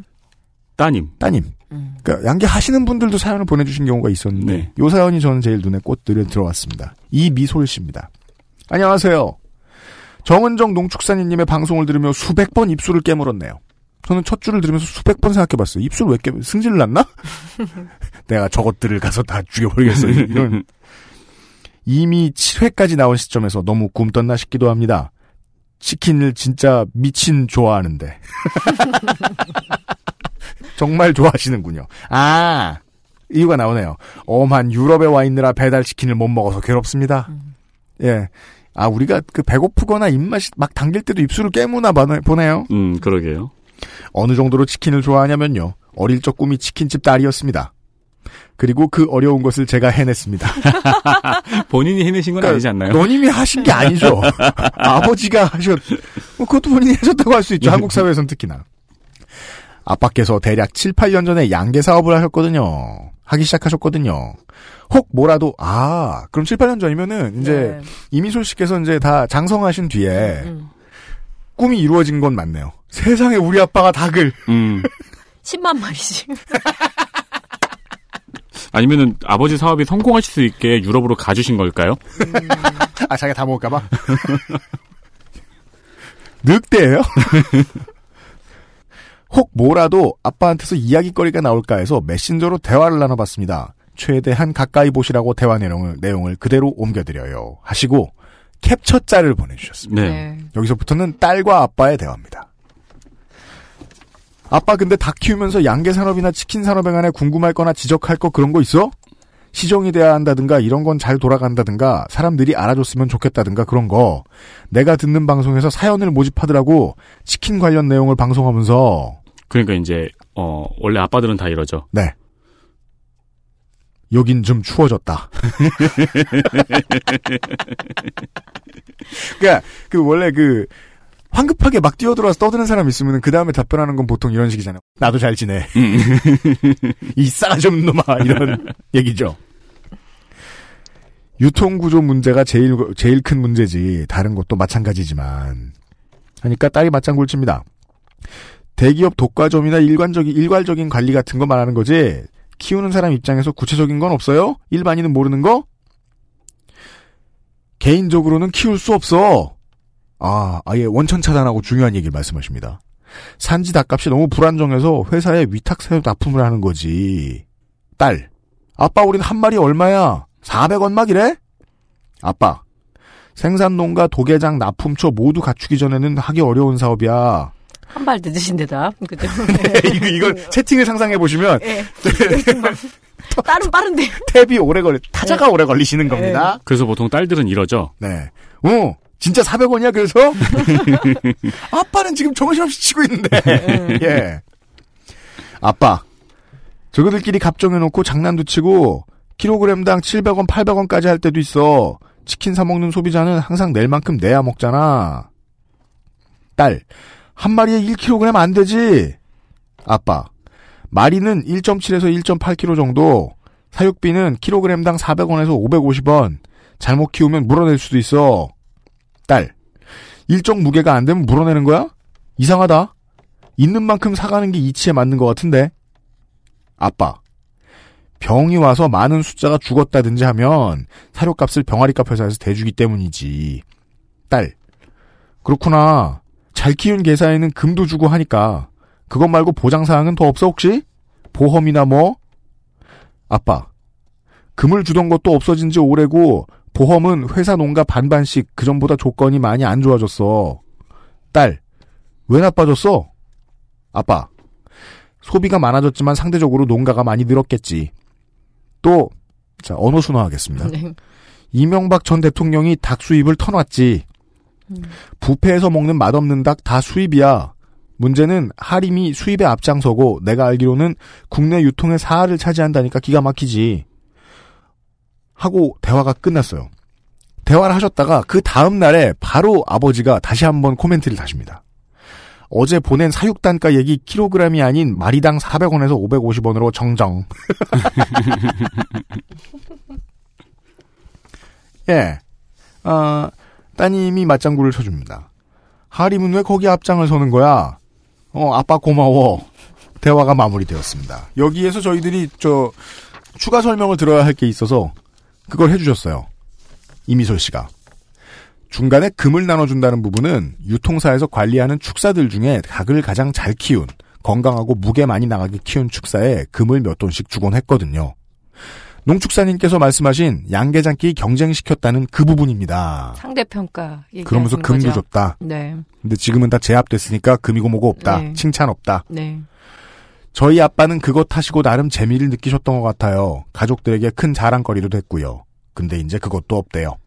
따님. 따님. 음. 그러니까 양계 하시는 분들도 사연을 보내주신 경우가 있었는데, 네. 요 사연이 저는 제일 눈에 꽃들을 들어왔습니다. 이미솔 씨입니다. 안녕하세요. 정은정 농축산인님의 방송을 들으며 수백 번 입술을 깨물었네요. 저는 첫 줄을 들으면서 수백 번 생각해봤어요. 입술 왜 깨, 승질 났나? 내가 저것들을 가서 다 죽여버리겠어. 이런. 이미 7회까지 나온 시점에서 너무 굼떴나 싶기도 합니다. 치킨을 진짜 미친 좋아하는데. 정말 좋아하시는군요. 아, 이유가 나오네요. 엄한 유럽에 와 있느라 배달 치킨을 못 먹어서 괴롭습니다. 예. 아, 우리가 그 배고프거나 입맛이 막 당길 때도 입술을 깨무나 보네- 보네요. 음, 그러게요. 어느 정도로 치킨을 좋아하냐면요. 어릴 적 꿈이 치킨집 딸이었습니다. 그리고 그 어려운 것을 제가 해냈습니다. 본인이 해내신 건 아니지 않나요? 너님이 하신 게 아니죠. 아버지가 하셨, 뭐 그것도 본인이 하셨다고 할 수 있죠. 한국 사회에선 특히나. 아빠께서 대략 7, 8년 전에 양계 사업을 하셨거든요. 하기 시작하셨거든요. 혹 뭐라도, 아, 그럼 7, 8년 전이면은 이제 네. 이미솔 씨께서 이제 다 장성하신 뒤에 음. 꿈이 이루어진 건 맞네요. 세상에 우리 아빠가 닭을. 음. 10만 마리씩. 아니면은 아버지 사업이 성공하실 수 있게 유럽으로 가주신 걸까요? 아, 자기가 다 먹을까봐? 늑대예요? 혹 뭐라도 아빠한테서 이야기거리가 나올까 해서 메신저로 대화를 나눠봤습니다. 최대한 가까이 보시라고 대화 내용을, 내용을 그대로 옮겨드려요. 하시고 캡처짤을 보내주셨습니다. 네. 여기서부터는 딸과 아빠의 대화입니다. 아빠 근데 닭 키우면서 양계 산업이나 치킨 산업에 관해 궁금할 거나 지적할 거 그런 거 있어? 시정이 돼야 한다든가 이런 건 잘 돌아간다든가 사람들이 알아줬으면 좋겠다든가 그런 거 내가 듣는 방송에서 사연을 모집하더라고 치킨 관련 내용을 방송하면서 그러니까 이제 어 원래 아빠들은 다 이러죠. 네 여긴 좀 추워졌다. 그러니까 그 원래 그 황급하게 막 뛰어들어와서 떠드는 사람 있으면 그 다음에 답변하는 건 보통 이런 식이잖아요. 나도 잘 지내. 이 싸가지 없는 놈아 이런 얘기죠. 유통구조 문제가 제일 제일 큰 문제지 다른 것도 마찬가지지만 하니까 딸이 맞장구를 칩니다. 대기업 독과점이나 일관적인 일괄적인 관리 같은 거 말하는 거지. 키우는 사람 입장에서 구체적인 건 없어요? 일반인은 모르는 거? 개인적으로는 키울 수 없어. 아, 아예 원천 차단하고 중요한 얘기를 말씀하십니다. 산지 닭값이 너무 불안정해서 회사에 위탁사유 납품을 하는 거지. 딸, 아빠 우린 한 마리 얼마야? 400원 막이래? 아빠, 생산농가 도계장 납품처 모두 갖추기 전에는 하기 어려운 사업이야. 한 발 늦으신 데다. 그죠? 이거, 이걸 채팅을 상상해 보시면 예. 딸은 빠른데. 탭이 오래 걸리, 타자가 오래 걸리시는 겁니다. 그래서 보통 딸들은 이러죠. 네. 어, 진짜 400원이야, 그래서? 아빠는 지금 정신없이 치고 있는데. 예. 아빠. 저거들끼리 갑정해놓고 장난도 치고, 킬로그램당 700원, 800원까지 할 때도 있어. 치킨 사먹는 소비자는 항상 낼 만큼 내야 먹잖아. 딸. 한 마리에 1kg 안 되지. 아빠. 마리는 1.7에서 1.8kg 정도. 사육비는 킬로그램당 400원에서 550원. 잘못 키우면 물어낼 수도 있어. 딸. 일정 무게가 안 되면 물어내는 거야? 이상하다. 있는 만큼 사가는 게 이치에 맞는 것 같은데. 아빠. 병이 와서 많은 숫자가 죽었다든지 하면 사료값을 병아리값 회사에서 대주기 때문이지. 딸. 그렇구나. 잘 키운 개사에는 금도 주고 하니까 그것 말고 보장사항은 더 없어 혹시? 보험이나 뭐? 아빠. 금을 주던 것도 없어진 지 오래고 보험은 회사 농가 반반씩 그 전보다 조건이 많이 안 좋아졌어. 딸. 왜 나빠졌어? 아빠. 소비가 많아졌지만 상대적으로 농가가 많이 늘었겠지. 또, 자, 언어 순화하겠습니다. 네. 이명박 전 대통령이 닭 수입을 터놨지. 부패해서 먹는 맛없는 닭 다 수입이야. 문제는 하림이 수입에 앞장서고 내가 알기로는 국내 유통의 사활을 차지한다니까 기가 막히지. 하고 대화가 끝났어요. 대화를 하셨다가 그 다음 날에 바로 아버지가 다시 한번 코멘트를 다십니다. 어제 보낸 사육 단가 얘기 킬로그램이 아닌 마리당 400원에서 550원으로 정정. 예. 아, 따님이 맞장구를 쳐줍니다. 하림은 왜 거기 앞장을 서는 거야? 어, 아빠 고마워. 대화가 마무리되었습니다. 여기에서 저희들이 저 추가 설명을 들어야 할 게 있어서 그걸 해주셨어요. 이미솔 씨가. 중간에 금을 나눠준다는 부분은 유통사에서 관리하는 축사들 중에 닭을 가장 잘 키운 건강하고 무게 많이 나가게 키운 축사에 금을 몇 돈씩 주곤 했거든요. 농축사님께서 말씀하신 양계장끼리 경쟁시켰다는 그 부분입니다. 상대평가. 그러면서 금도 거죠. 줬다. 네. 근데 지금은 다 제압됐으니까 금이고 뭐고 없다. 네. 칭찬 없다. 네. 저희 아빠는 그것 하시고 나름 재미를 느끼셨던 것 같아요. 가족들에게 큰 자랑거리도 됐고요. 근데 이제 그것도 없대요.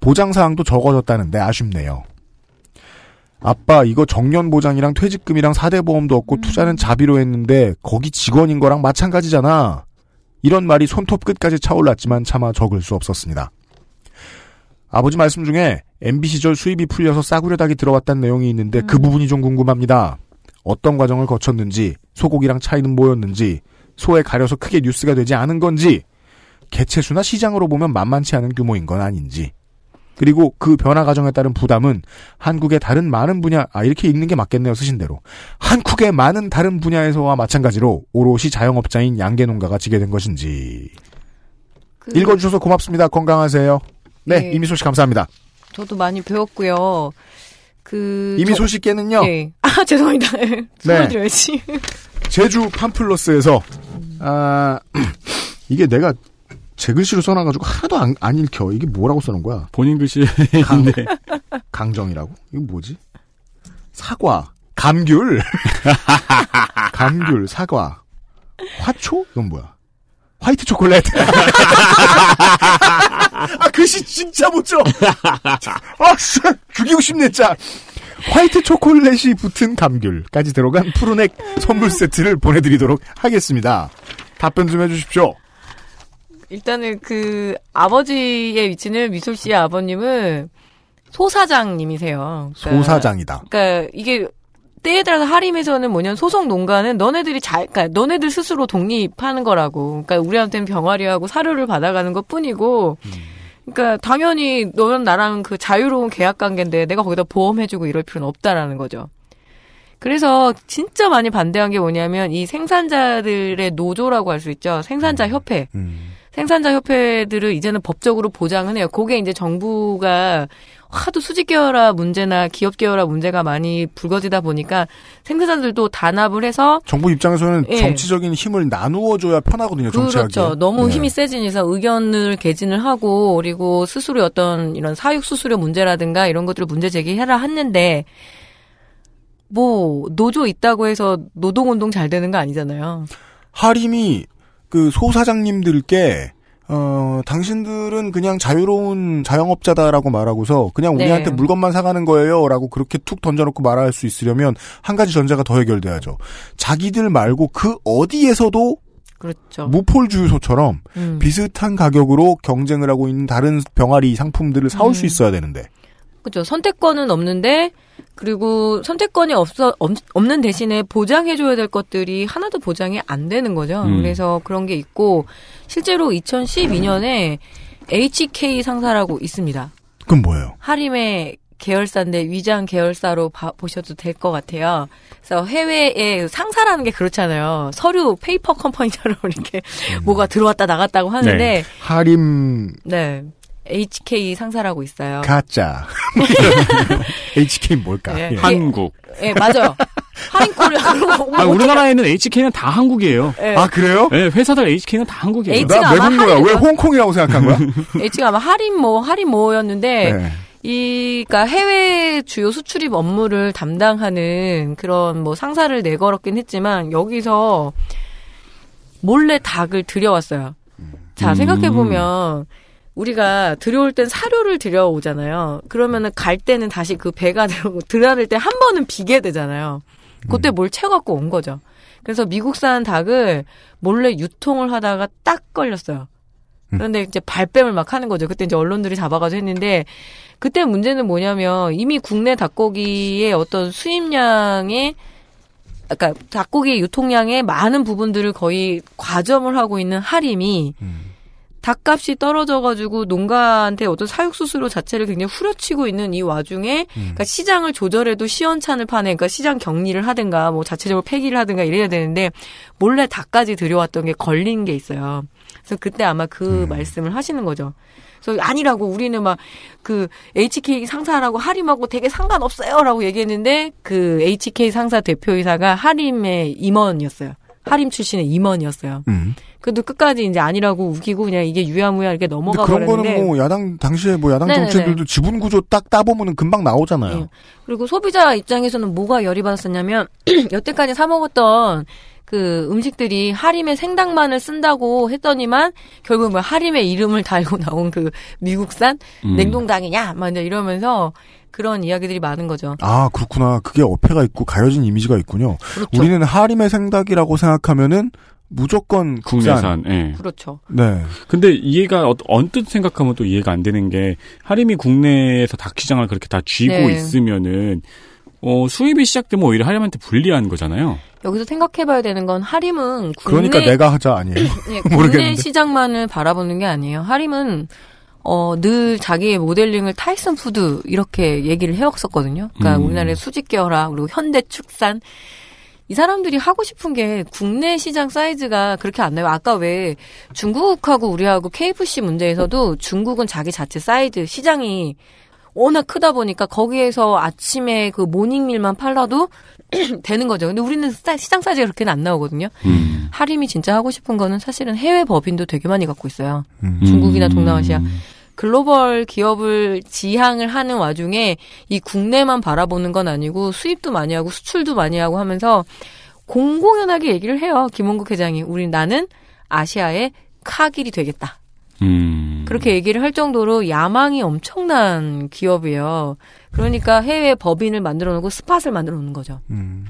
보장사항도 적어졌다는데 아쉽네요. 아빠 이거 정년보장이랑 퇴직금이랑 사대보험도 없고 투자는 자비로 했는데 거기 직원인 거랑 마찬가지잖아. 이런 말이 손톱 끝까지 차올랐지만 차마 적을 수 없었습니다. 아버지 말씀 중에 MB 시절 수입이 풀려서 싸구려 닭이 들어왔다는 내용이 있는데 그 부분이 좀 궁금합니다. 어떤 과정을 거쳤는지, 소고기랑 차이는 뭐였는지, 소에 가려서 크게 뉴스가 되지 않은 건지, 개체수나 시장으로 보면 만만치 않은 규모인 건 아닌지, 그리고 그 변화 과정에 따른 부담은 한국의 다른 많은 분야, 아, 이렇게 읽는 게 맞겠네요, 쓰신 대로. 한국의 많은 다른 분야에서와 마찬가지로 오롯이 자영업자인 양계농가가 지게 된 것인지. 그- 읽어주셔서 고맙습니다. 건강하세요. 네, 네. 이미소 씨 감사합니다. 저도 많이 배웠고요. 그 이미소 씨께는요, 네. 아 죄송합니다. 손을 드려야지. 제주 팜플러스에서, 아, 이게 내가 제 글씨로 써놔가지고 하나도 안, 안 읽혀. 이게 뭐라고 써놓은 거야? 본인 글씨인데 강정이라고? 이거 뭐지? 사과, 감귤, 감귤, 사과, 화초? 이건 뭐야? 화이트 초콜릿. 아, 글씨 진짜 못 줘. 아, 씨, 죽이고 싶네, 짜. 화이트 초콜릿이 붙은 감귤까지 들어간 푸른액 선물 세트를 보내드리도록 하겠습니다. 답변 좀 해주십시오. 일단은 그 아버지의 위치는 미솔 씨의 아버님은 소사장님이세요. 그러니까- 소사장이다. 그러니까 이게 때에 따라서 하림에서는 뭐냐면 소속 농가는 너네들이 잘, 그러니까 너네들 스스로 독립하는 거라고. 그러니까 우리한테는 병아리하고 사료를 받아가는 것 뿐이고. 그러니까 당연히 너는 나랑 그 자유로운 계약 관계인데 내가 거기다 보험해주고 이럴 필요는 없다라는 거죠. 그래서 진짜 많이 반대한 게 뭐냐면 이 생산자들의 노조라고 할 수 있죠. 생산자 협회. 음. 생산자 협회들을 이제는 법적으로 보장은 해요. 그게 이제 정부가 하도 수직 계열화 문제나 기업 계열화 문제가 많이 불거지다 보니까 생산자들도 단합을 해서 정부 입장에서는 예. 정치적인 힘을 나누어 줘야 편하거든요, 정치하기. 그렇죠. 너무 네. 힘이 이상 의견을 개진을 하고 그리고 스스로 어떤 이런 사육 수수료 문제라든가 이런 것들을 문제 제기해라 했는데 뭐 노조 있다고 해서 노동 운동 잘 되는 거 아니잖아요. 하림이 그 소사장님들께 어 당신들은 그냥 자유로운 자영업자다라고 말하고서 그냥 네. 우리한테 물건만 사가는 거예요라고 그렇게 툭 던져놓고 말할 수 있으려면 한 가지 전제가 더 해결돼야죠. 자기들 말고 그 어디에서도 그렇죠. 무폴 주유소처럼 음. 비슷한 가격으로 경쟁을 하고 있는 다른 병아리 상품들을 사올 수 음. 있어야 되는데 그죠. 선택권은 없는데 그리고 선택권이 없어 없, 없는 대신에 보장해 줘야 될 것들이 하나도 보장이 안 되는 거죠. 음. 그래서 그런 게 있고 실제로 2012년에 HK 상사라고 있습니다. 그건 뭐예요? 하림의 계열사인데 위장 계열사로 봐- 보셔도 될 것 같아요. 그래서 해외에 상사라는 게 그렇잖아요. 서류 페이퍼 컴퍼니처럼 이렇게 뭐가 들어왔다 나갔다고 하는데 네. 하림 네. HK 상사라고 있어요. 가짜 HK 뭘까? 네. 예. 한국. 예, 맞아요. 그러고 아, 우리나라에는 HK는 다 한국이에요. 예. 아 그래요? 네, 회사들 HK는 다 한국이에요. H- H가 아마 외국 거야. 왜 홍콩이라고 생각한 거야? H가 아마 할인 뭐 할인 뭐였는데 네. 이 그러니까 해외 주요 수출입 업무를 담당하는 그런 뭐 상사를 내걸었긴 했지만 여기서 몰래 닭을 들여왔어요. 자, 음. 생각해 보면 우리가 들여올 땐 사료를 들여오잖아요. 그러면은 갈 때는 다시 그 배가 들어오고 들어갈 때 한 번은 비게 되잖아요. 그때 뭘 채워갖고 온 거죠. 그래서 미국산 닭을 몰래 유통을 하다가 딱 걸렸어요. 그런데 이제 발뺌을 막 하는 거죠. 그때 이제 언론들이 잡아가지고 했는데 그때 문제는 뭐냐면 이미 국내 닭고기의 어떤 수입량의 그러니까 닭고기 유통량의 많은 부분들을 거의 과점을 하고 있는 하림이 닭값이 떨어져가지고 농가한테 어떤 사육수수료 자체를 굉장히 후려치고 있는 이 와중에 그러니까 시장을 조절해도 시원찮을 판에 그러니까 시장 격리를 하든가 뭐 자체적으로 폐기를 하든가 이래야 되는데 몰래 닭까지 들여왔던 게 걸린 게 있어요. 그래서 그때 아마 그 말씀을 하시는 거죠. 그래서 아니라고 우리는 막 그 HK 상사라고 하림하고 되게 상관없어요라고 얘기했는데 그 HK 상사 대표이사가 하림의 임원이었어요. 하림 출신의 임원이었어요. 음. 그래도 끝까지 이제 아니라고 우기고 그냥 이게 유야무야 이렇게 넘어가 그런 버렸는데 거는 뭐 야당 당시에 뭐 야당 네네네. 정치인들도 지분 구조 딱 따보면은 금방 나오잖아요. 예. 그리고 소비자 입장에서는 뭐가 열이 받았었냐면 여태까지 사 먹었던 그 음식들이 하림의 생닭만을 쓴다고 했더니만 결국 뭐 하림의 이름을 달고 나온 그 미국산 음. 냉동닭이냐 막 이러면서 그런 이야기들이 많은 거죠. 아 그렇구나. 그게 어폐가 있고 가려진 이미지가 있군요. 그렇죠. 우리는 하림의 생닭이라고 생각하면은 무조건 국산. 국내산. 예. 그렇죠. 네. 근데 이해가 어- 언뜻 생각하면 또 이해가 안 되는 게 하림이 국내에서 닭 시장을 그렇게 다 쥐고 네. 있으면은 어, 수입이 시작되면 오히려 하림한테 불리한 거잖아요. 여기서 생각해봐야 되는 건 하림은 국내 그러니까 내가 하자 아니에요. 네, 국내 모르겠는데. 시장만을 바라보는 게 아니에요. 하림은 어, 늘 자기의 모델링을 타이슨 푸드 이렇게 얘기를 해왔었거든요. 그러니까 음. 우리나라의 수직 계열화 그리고 현대 축산 이 사람들이 하고 싶은 게 국내 시장 사이즈가 그렇게 안 나요. 아까 왜 중국하고 우리하고 KFC 문제에서도 중국은 자기 자체 사이즈 시장이 워낙 크다 보니까 거기에서 아침에 그 모닝밀만 팔라도 되는 거죠. 근데 우리는 사- 시장 사이즈가 그렇게는 안 나오거든요. 음. 하림이 진짜 하고 싶은 거는 사실은 해외 법인도 되게 많이 갖고 있어요. 음. 중국이나 음. 동남아시아. 글로벌 기업을 지향을 하는 와중에 이 국내만 바라보는 건 아니고 수입도 많이 하고 수출도 많이 하고 하면서 공공연하게 얘기를 해요. 김원국 회장이. 우리 나는 아시아의 카길이 되겠다. 음. 그렇게 얘기를 할 정도로 야망이 엄청난 기업이에요. 그러니까 해외 법인을 만들어 놓고 스팟을 만들어 놓는 거죠. 음.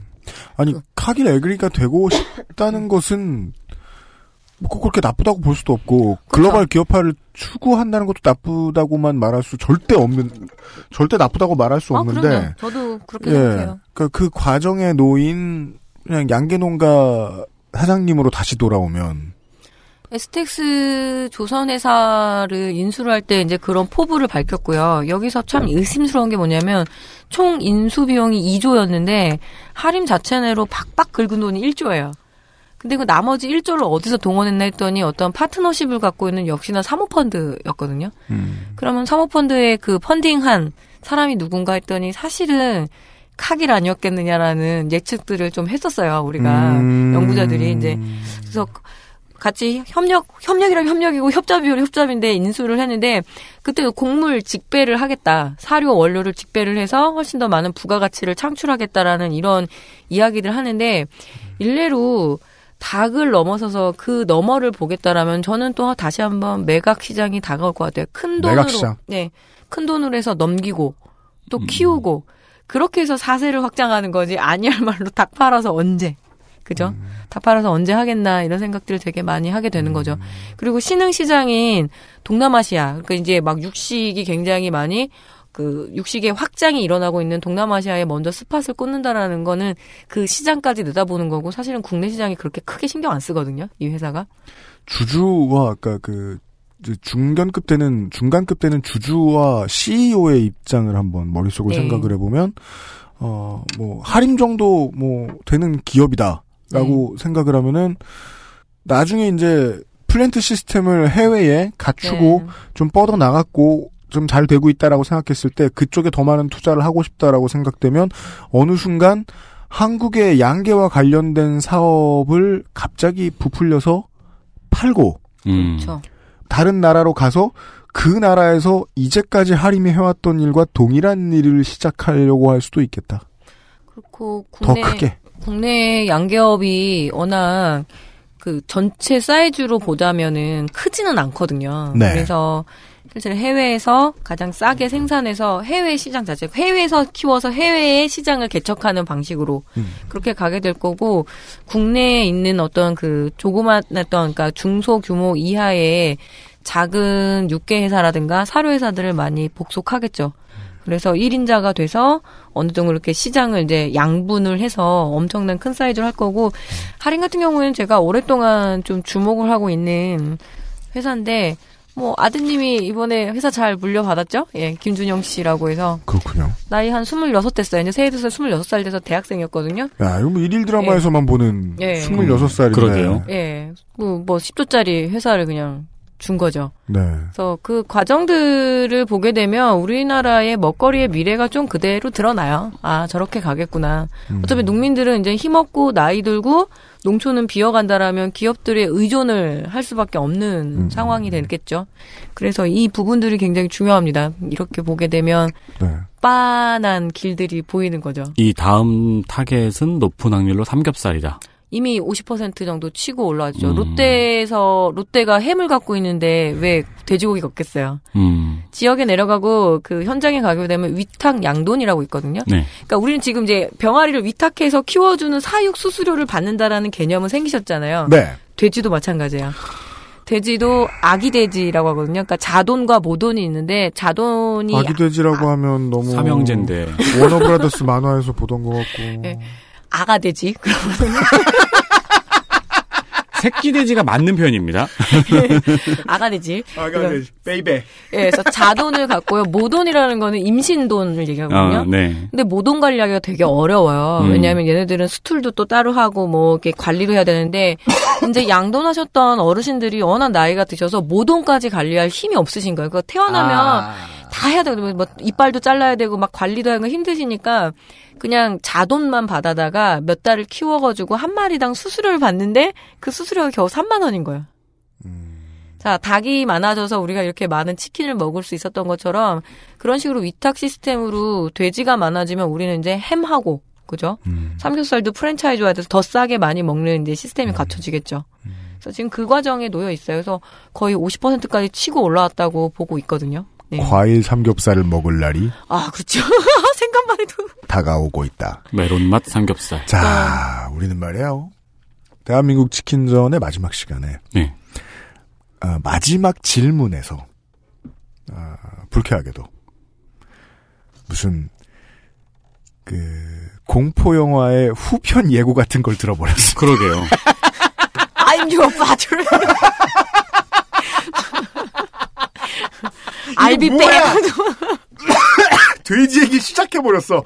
아니 그 카길 에그리가 되고 싶다는 것은 뭐꼭 그렇게 나쁘다고 볼 수도 없고 글로벌 기업화를 추구한다는 것도 나쁘다고만 말할 수 절대 없는 절대 나쁘다고 말할 수 아, 없는데 그럼요. 저도 그렇게 예, 생각해요. 그러니까 그 과정에 놓인 그냥 양계농가 사장님으로 다시 돌아오면 에스텍스 조선회사를 인수를 할 때 이제 그런 포부를 밝혔고요. 여기서 참 의심스러운 게 뭐냐면 총 인수 비용이 2조였는데 하림 자체 내로 박박 긁은 돈이 1조예요. 근데 그 나머지 1조를 어디서 동원했나 했더니 어떤 파트너십을 갖고 있는 역시나 사모펀드였거든요. 음, 그러면 사모펀드에 그 펀딩한 사람이 누군가 했더니 사실은 카길 아니었겠느냐라는 예측들을 좀 했었어요. 우리가 음. 연구자들이 이제 그래서 같이 협력 협력이랑 협력이고 협잡이고 협잡인데 인수를 했는데 그때 곡물 직배를 하겠다 사료 원료를 직배를 해서 훨씬 더 많은 부가가치를 창출하겠다라는 이런 이야기들 하는데 일례로 닭을 넘어서서 그 너머를 보겠다라면 저는 또 다시 한번 매각 시장이 다가올 것 같아요. 큰 돈으로. 네, 큰 돈으로 해서 넘기고 또 키우고 그렇게 해서 사세를 확장하는 거지 아니할 말로 닭 팔아서 언제 그죠? 닭 팔아서 언제 하겠나 이런 생각들을 되게 많이 하게 되는 거죠. 그리고 신흥 시장인 동남아시아 그러니까 이제 막 육식이 굉장히 많이 그 육식의 확장이 일어나고 있는 동남아시아에 먼저 스팟을 꽂는다라는 거는 그 시장까지 내다보는 거고 사실은 국내 시장이 그렇게 크게 신경 안 쓰거든요. 이 회사가. 주주와 아까 그 중견급 되는 중간급 되는 주주와 CEO의 입장을 한번 머릿속으로 네. 생각을 해보면 어 뭐 할인 정도 뭐 되는 기업이다라고 네. 생각을 하면은 나중에 이제 플랜트 시스템을 해외에 갖추고 네. 좀 뻗어 나갔고 좀 잘 되고 있다라고 생각했을 때 그쪽에 더 많은 투자를 하고 싶다라고 생각되면 어느 순간 한국의 양계와 관련된 사업을 갑자기 부풀려서 팔고 음. 그렇죠. 다른 나라로 가서 그 나라에서 이제까지 하림이 해왔던 일과 동일한 일을 시작하려고 할 수도 있겠다. 그렇고 더 국내 크게. 국내 양계업이 워낙 그 전체 사이즈로 보자면은 크지는 않거든요. 네. 그래서 실제로 해외에서 가장 싸게 생산해서 해외 시장 자체, 해외에서 키워서 해외의 시장을 개척하는 방식으로 음. 그렇게 가게 될 거고 국내에 있는 어떤 그 조그만했던 그러니까 중소 규모 이하의 작은 육계 회사라든가 사료 회사들을 많이 복속하겠죠. 그래서 1인자가 돼서 어느 정도 이렇게 시장을 이제 양분을 해서 엄청난 큰 사이즈로 할 거고 할인 같은 경우에는 제가 오랫동안 좀 주목을 하고 있는 회사인데 뭐 아드님이 이번에 회사 잘 물려받았죠? 예, 김준영 씨라고 해서 그렇군요. 나이 한 26 됐어요. 이제 새해 돼서 26살 돼서 대학생이었거든요. 야, 이거 뭐 일일 드라마에서만 보는 예. 26살인데. 그러게요. 예. 그뭐 10조짜리 회사를 그냥 준 거죠. 네. 그래서 그 과정들을 보게 되면 우리나라의 먹거리의 미래가 좀 그대로 드러나요. 아, 저렇게 가겠구나. 음. 어차피 농민들은 이제 힘없고 나이 들고 농촌은 비어간다라면 기업들의 의존을 할 수밖에 없는 음. 상황이 되겠죠. 그래서 이 부분들이 굉장히 중요합니다. 이렇게 보게 되면 네. 빤한 길들이 보이는 거죠. 이 다음 타겟은 높은 확률로 삼겹살이다. 이미 50% 정도 치고 올라왔죠. 음. 롯데에서 롯데가 햄을 갖고 있는데 왜 돼지고기가 없겠어요. 음. 지역에 내려가고 그 현장에 가게 되면 위탁 양돈이라고 있거든요. 네. 그러니까 우리는 지금 이제 병아리를 위탁해서 키워주는 사육 수수료를 받는다라는 개념은 생기셨잖아요. 네. 돼지도 마찬가지예요. 돼지도 아기 돼지라고 하거든요. 그러니까 자돈과 모돈이 있는데 자돈이 아기 돼지라고 하면 너무 삼형제인데. 워너브라더스 만화에서 보던 것 같고. 예. 아가 돼지. 새끼 돼지가 맞는 표현입니다. 아가 돼지. 그럼- baby. 예, 그래서 자돈을 갖고요. 모돈이라는 거는 임신돈을 얘기하거든요. 아, 네. 근데 모돈 관리하기가 되게 어려워요. 음. 왜냐하면 얘네들은 수태도 또 따로 하고 뭐 이렇게 관리도 해야 되는데 이제 양돈하셨던 어르신들이 워낙 나이가 드셔서 모돈까지 관리할 힘이 없으신 거예요. 그거 태어나면 아. 다 해야 되고 뭐 이빨도 잘라야 되고 막 관리도 하는 거 힘드시니까 그냥 자돈만 받아다가 몇 달을 키워가지고 한 마리당 수수료를 받는데 그 수수료가 겨우 3만 원인 거예요. 자, 닭이 많아져서 우리가 이렇게 많은 치킨을 먹을 수 있었던 것처럼 그런 식으로 위탁 시스템으로 돼지가 많아지면 우리는 이제 햄하고 그죠? 음. 삼겹살도 프랜차이즈화 돼서 더 싸게 많이 먹는 이제 시스템이 갖춰지겠죠. 그래서 지금 그 과정에 놓여 있어요. 그래서 거의 50%까지 치고 올라왔다고 보고 있거든요. 네. 과일 삼겹살을 먹을 날이 아, 그렇죠. 생각만 해도. 다가오고 있다. 메론 맛 삼겹살. 자, 우리는 말이에요. 대한민국 치킨전의 마지막 시간에 네. 아, 마지막 질문에서 아, 불쾌하게도 무슨 그 공포 영화의 후편 예고 같은 걸 들어버렸어. 그러게요. I'm your father. 뭐야? back. 돼지 얘기 시작해 버렸어.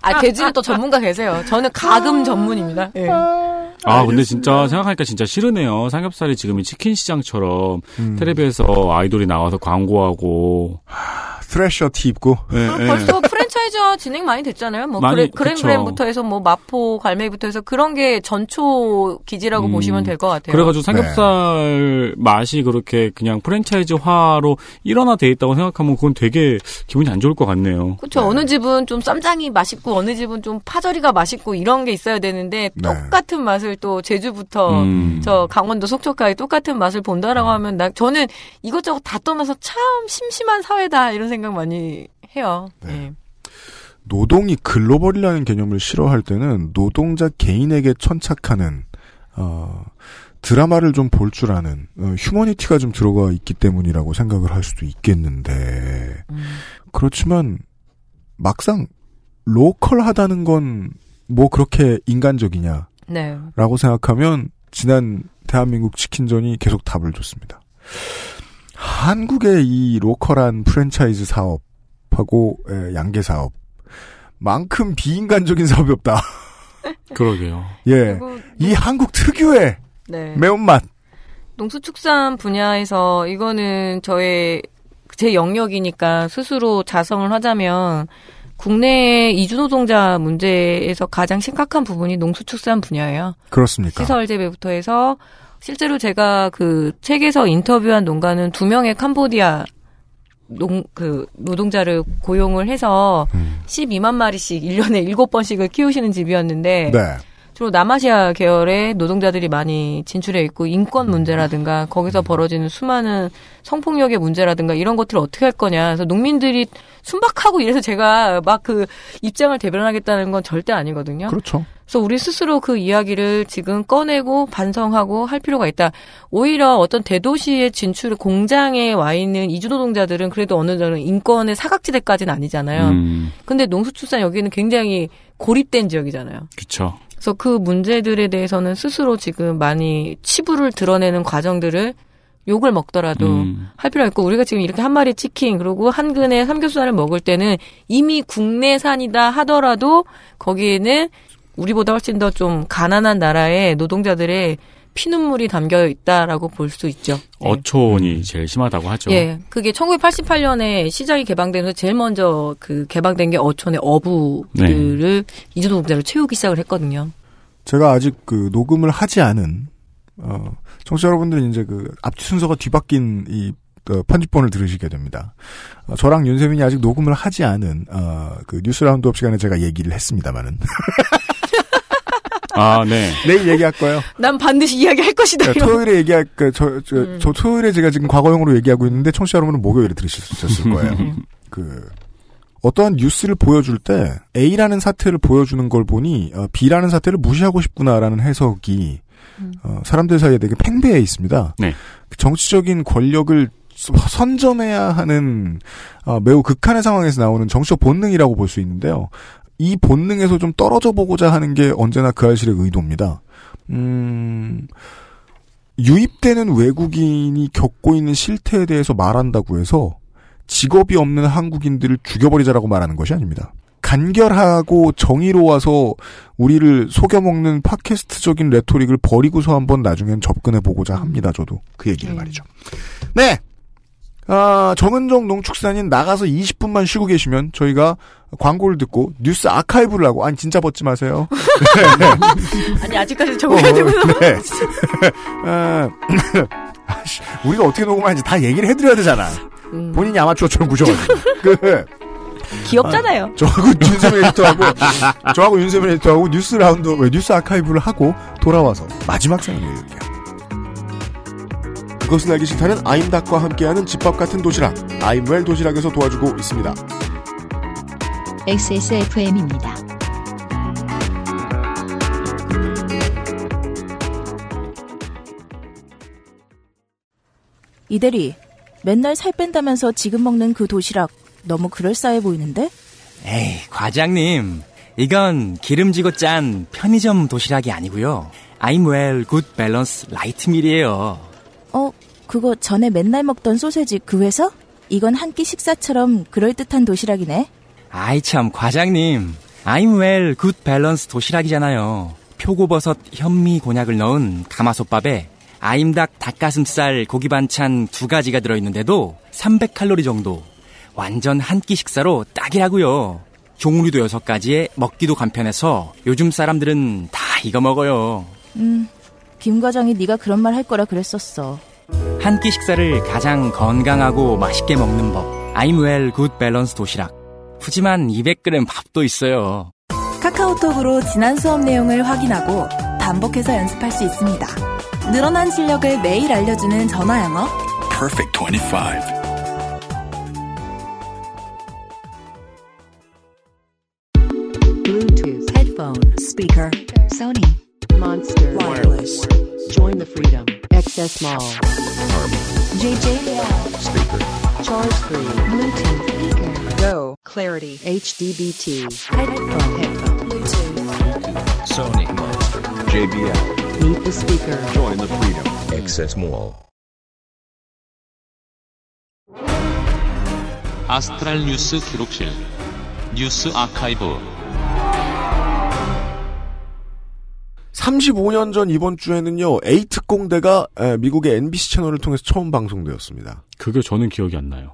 아, 돼지는 또 전문가 계세요. 저는 가금 전문입니다. 예. 아, 근데 진짜 생각하니까 진짜 싫으네요. 삼겹살이 지금 이 치킨 시장처럼 음. 텔레비에서 아이돌이 나와서 광고하고. 스트레셔 티 입고 예, 그 예. 벌써 프랜차이즈화 진행 많이 됐잖아요. 뭐 많이, 그래, 그램 그쵸. 그램부터 해서 뭐 마포 갈매기부터 해서 그런 게 전초 기지라고 음. 보시면 될 것 같아요. 그래가지고 삼겹살 맛이 그렇게 그냥 프랜차이즈화로 일원화돼 있다고 생각하면 그건 되게 기분이 안 좋을 것 같네요. 그렇죠. 어느 집은 좀 쌈장이 맛있고 어느 집은 좀 파절이가 맛있고 이런 게 있어야 되는데 네. 똑같은 맛을 또 제주부터 음. 저 강원도 속초까지 똑같은 맛을 본다라고 하면 나 저는 이것저것 다 떠나서 참 심심한 사회다 이런 생각 많이 해요. 예. 노동이 글로벌이라는 개념을 싫어할 때는 노동자 개인에게 천착하는 어, 드라마를 좀 볼 줄 아는 어, 휴머니티가 좀 들어가 있기 때문이라고 생각을 할 수도 있겠는데 음. 그렇지만 막상 로컬하다는 건 뭐 그렇게 인간적이냐라고 네. 생각하면 지난 대한민국 치킨전이 계속 답을 줬습니다. 한국의 이 로컬한 프랜차이즈 사업하고 에, 양계 사업 만큼 비인간적인 사업이 없다. 그러게요. 예. 이 한국 특유의 네. 매운맛. 농수축산 분야에서 이거는 저의 제 영역이니까 스스로 자성을 하자면 국내 이주노동자 문제에서 가장 심각한 부분이 농수축산 분야예요. 그렇습니까? 시설 재배부터 해서 실제로 제가 그 책에서 인터뷰한 농가는 두 명의 캄보디아 농, 그, 노동자를 고용을 해서 음. 12만 마리씩 1년에 7번씩을 키우시는 집이었는데, 네. 주로 남아시아 계열의 노동자들이 많이 진출해 있고 인권 문제라든가 거기서 벌어지는 수많은 성폭력의 문제라든가 이런 것들을 어떻게 할 거냐. 그래서 농민들이 순박하고 이래서 제가 막 그 입장을 대변하겠다는 건 절대 아니거든요. 그렇죠. 그래서 우리 스스로 그 이야기를 지금 꺼내고 반성하고 할 필요가 있다. 오히려 어떤 대도시의 진출 공장에 와 있는 이주 노동자들은 그래도 어느 정도 인권의 사각지대까지는 아니잖아요. 음, 근데 농수출산 여기는 굉장히 고립된 지역이잖아요. 그쵸. 그래서 그 문제들에 대해서는 스스로 지금 많이 치부를 드러내는 과정들을 욕을 먹더라도 음. 할 필요가 있고 우리가 지금 이렇게 한 마리 치킨 그리고 한 근의 삼겹살을 먹을 때는 이미 국내산이다 하더라도 거기에는 우리보다 훨씬 더 좀 가난한 나라의 노동자들의 피눈물이 담겨 있다라고 볼 수 있죠. 네. 어촌이 제일 심하다고 하죠. 예, 그게 1988년에 시장이 개방되면서 제일 먼저 그 개방된 게 어촌의 어부들을 이주 노동자로 채우기 시작을 했거든요. 제가 아직 그 녹음을 하지 않은 어 청취자 여러분들은 이제 그 앞뒤 순서가 뒤바뀐 이 어, 편집본을 들으시게 됩니다. 어, 저랑 윤세민이 아직 녹음을 하지 않은 어, 그 뉴스 roundup 시간에 제가 얘기를 했습니다만은 아, 네. 내일 얘기할 거예요. 난 반드시 이야기할 것이다. 네. 토요일에 얘기할 그, 저, 저, 음. 저 토요일에 제가 지금 과거형으로 얘기하고 있는데 청취자 여러분은 목요일에 들으실 수 있었을 거예요. 그 어떠한 뉴스를 보여줄 때 A라는 사태를 보여주는 걸 보니 어, B라는 사태를 무시하고 싶구나라는 해석이 어, 사람들 사이에 되게 팽배해 있습니다. 네. 정치적인 권력을 선점해야 하는 어, 매우 극한의 상황에서 나오는 정치적 본능이라고 볼 수 있는데요. 이 본능에서 좀 떨어져 보고자 하는 게 언제나 그 알실의 의도입니다. 음, 유입되는 외국인이 겪고 있는 실태에 대해서 말한다고 해서 직업이 없는 한국인들을 죽여버리자라고 말하는 것이 아닙니다. 간결하고 정의로워서 우리를 속여먹는 팟캐스트적인 레토릭을 버리고서 한번 나중엔 접근해보고자 합니다. 저도 그 얘기를 음. 말이죠. 네. 아, 정은정 농축산인 나가서 20분만 쉬고 계시면 저희가 광고를 듣고 뉴스 아카이브를 하고 아니 진짜 벗지 마세요. 아니 아직까지 적응해야 되구나. 어, 네. 아, 우리가 어떻게 녹음하는지 다 얘기를 해드려야 되잖아. 음, 본인이 아마추어처럼 구셔가지고. 그, 귀엽잖아요. 저하고 윤세민 에디터하고, 저하고 윤세민 에디터하고 뉴스 라운드, 왜, 뉴스 아카이브를 하고 돌아와서 마지막 사연을 읽을게요. 그것은 알기 싫다는 아임닭과 함께하는 집밥 같은 도시락, 아임웰 도시락에서 도와주고 있습니다. XSFM입니다. 이대리, 맨날 살 뺀다면서 지금 먹는 그 도시락 너무 그럴싸해 보이는데? 에이, 과장님. 이건 기름지고 짠 편의점 도시락이 아니고요. I'm well, good balance, light meal이에요. 어, 그거 전에 맨날 먹던 소세지 그 회사? 이건 한 끼 식사처럼 그럴듯한 도시락이네. 아이 참, 과장님. I'm well, good balance 도시락이잖아요. 표고버섯, 현미, 곤약을 넣은 가마솥밥에 아임닭 닭가슴살 고기 반찬 두 가지가 들어있는데도 300칼로리 정도. 완전 한 끼 식사로 딱이라고요. 종류도 여섯 가지에 먹기도 간편해서 요즘 사람들은 다 이거 먹어요. 음, 김 과장이 네가 그런 말 할 거라 그랬었어. 한 끼 식사를 가장 건강하고 맛있게 먹는 법. I'm well good balance 도시락. 푸짐한 200g 밥도 있어요. 카카오톡으로 지난 수업 내용을 확인하고 반복해서 연습할 수 있습니다. 늘어난 실력을 매일 알려주는 전화 영어. Perfect 25. freedom XS Mall JJL speaker Charge 3 Bluetooth speaker Go Clarity HDBT headphone headphone Bluetooth Sony Monster JBL Meet the speaker Join the freedom Access Mall 아스트랄 뉴스 기록실 뉴스 아카이브 35년 전 이번 주에는요, 에이특공대가 에, 미국의 MBC 채널을 통해서 처음 방송되었습니다. 그게 저는 기억이 안 나요.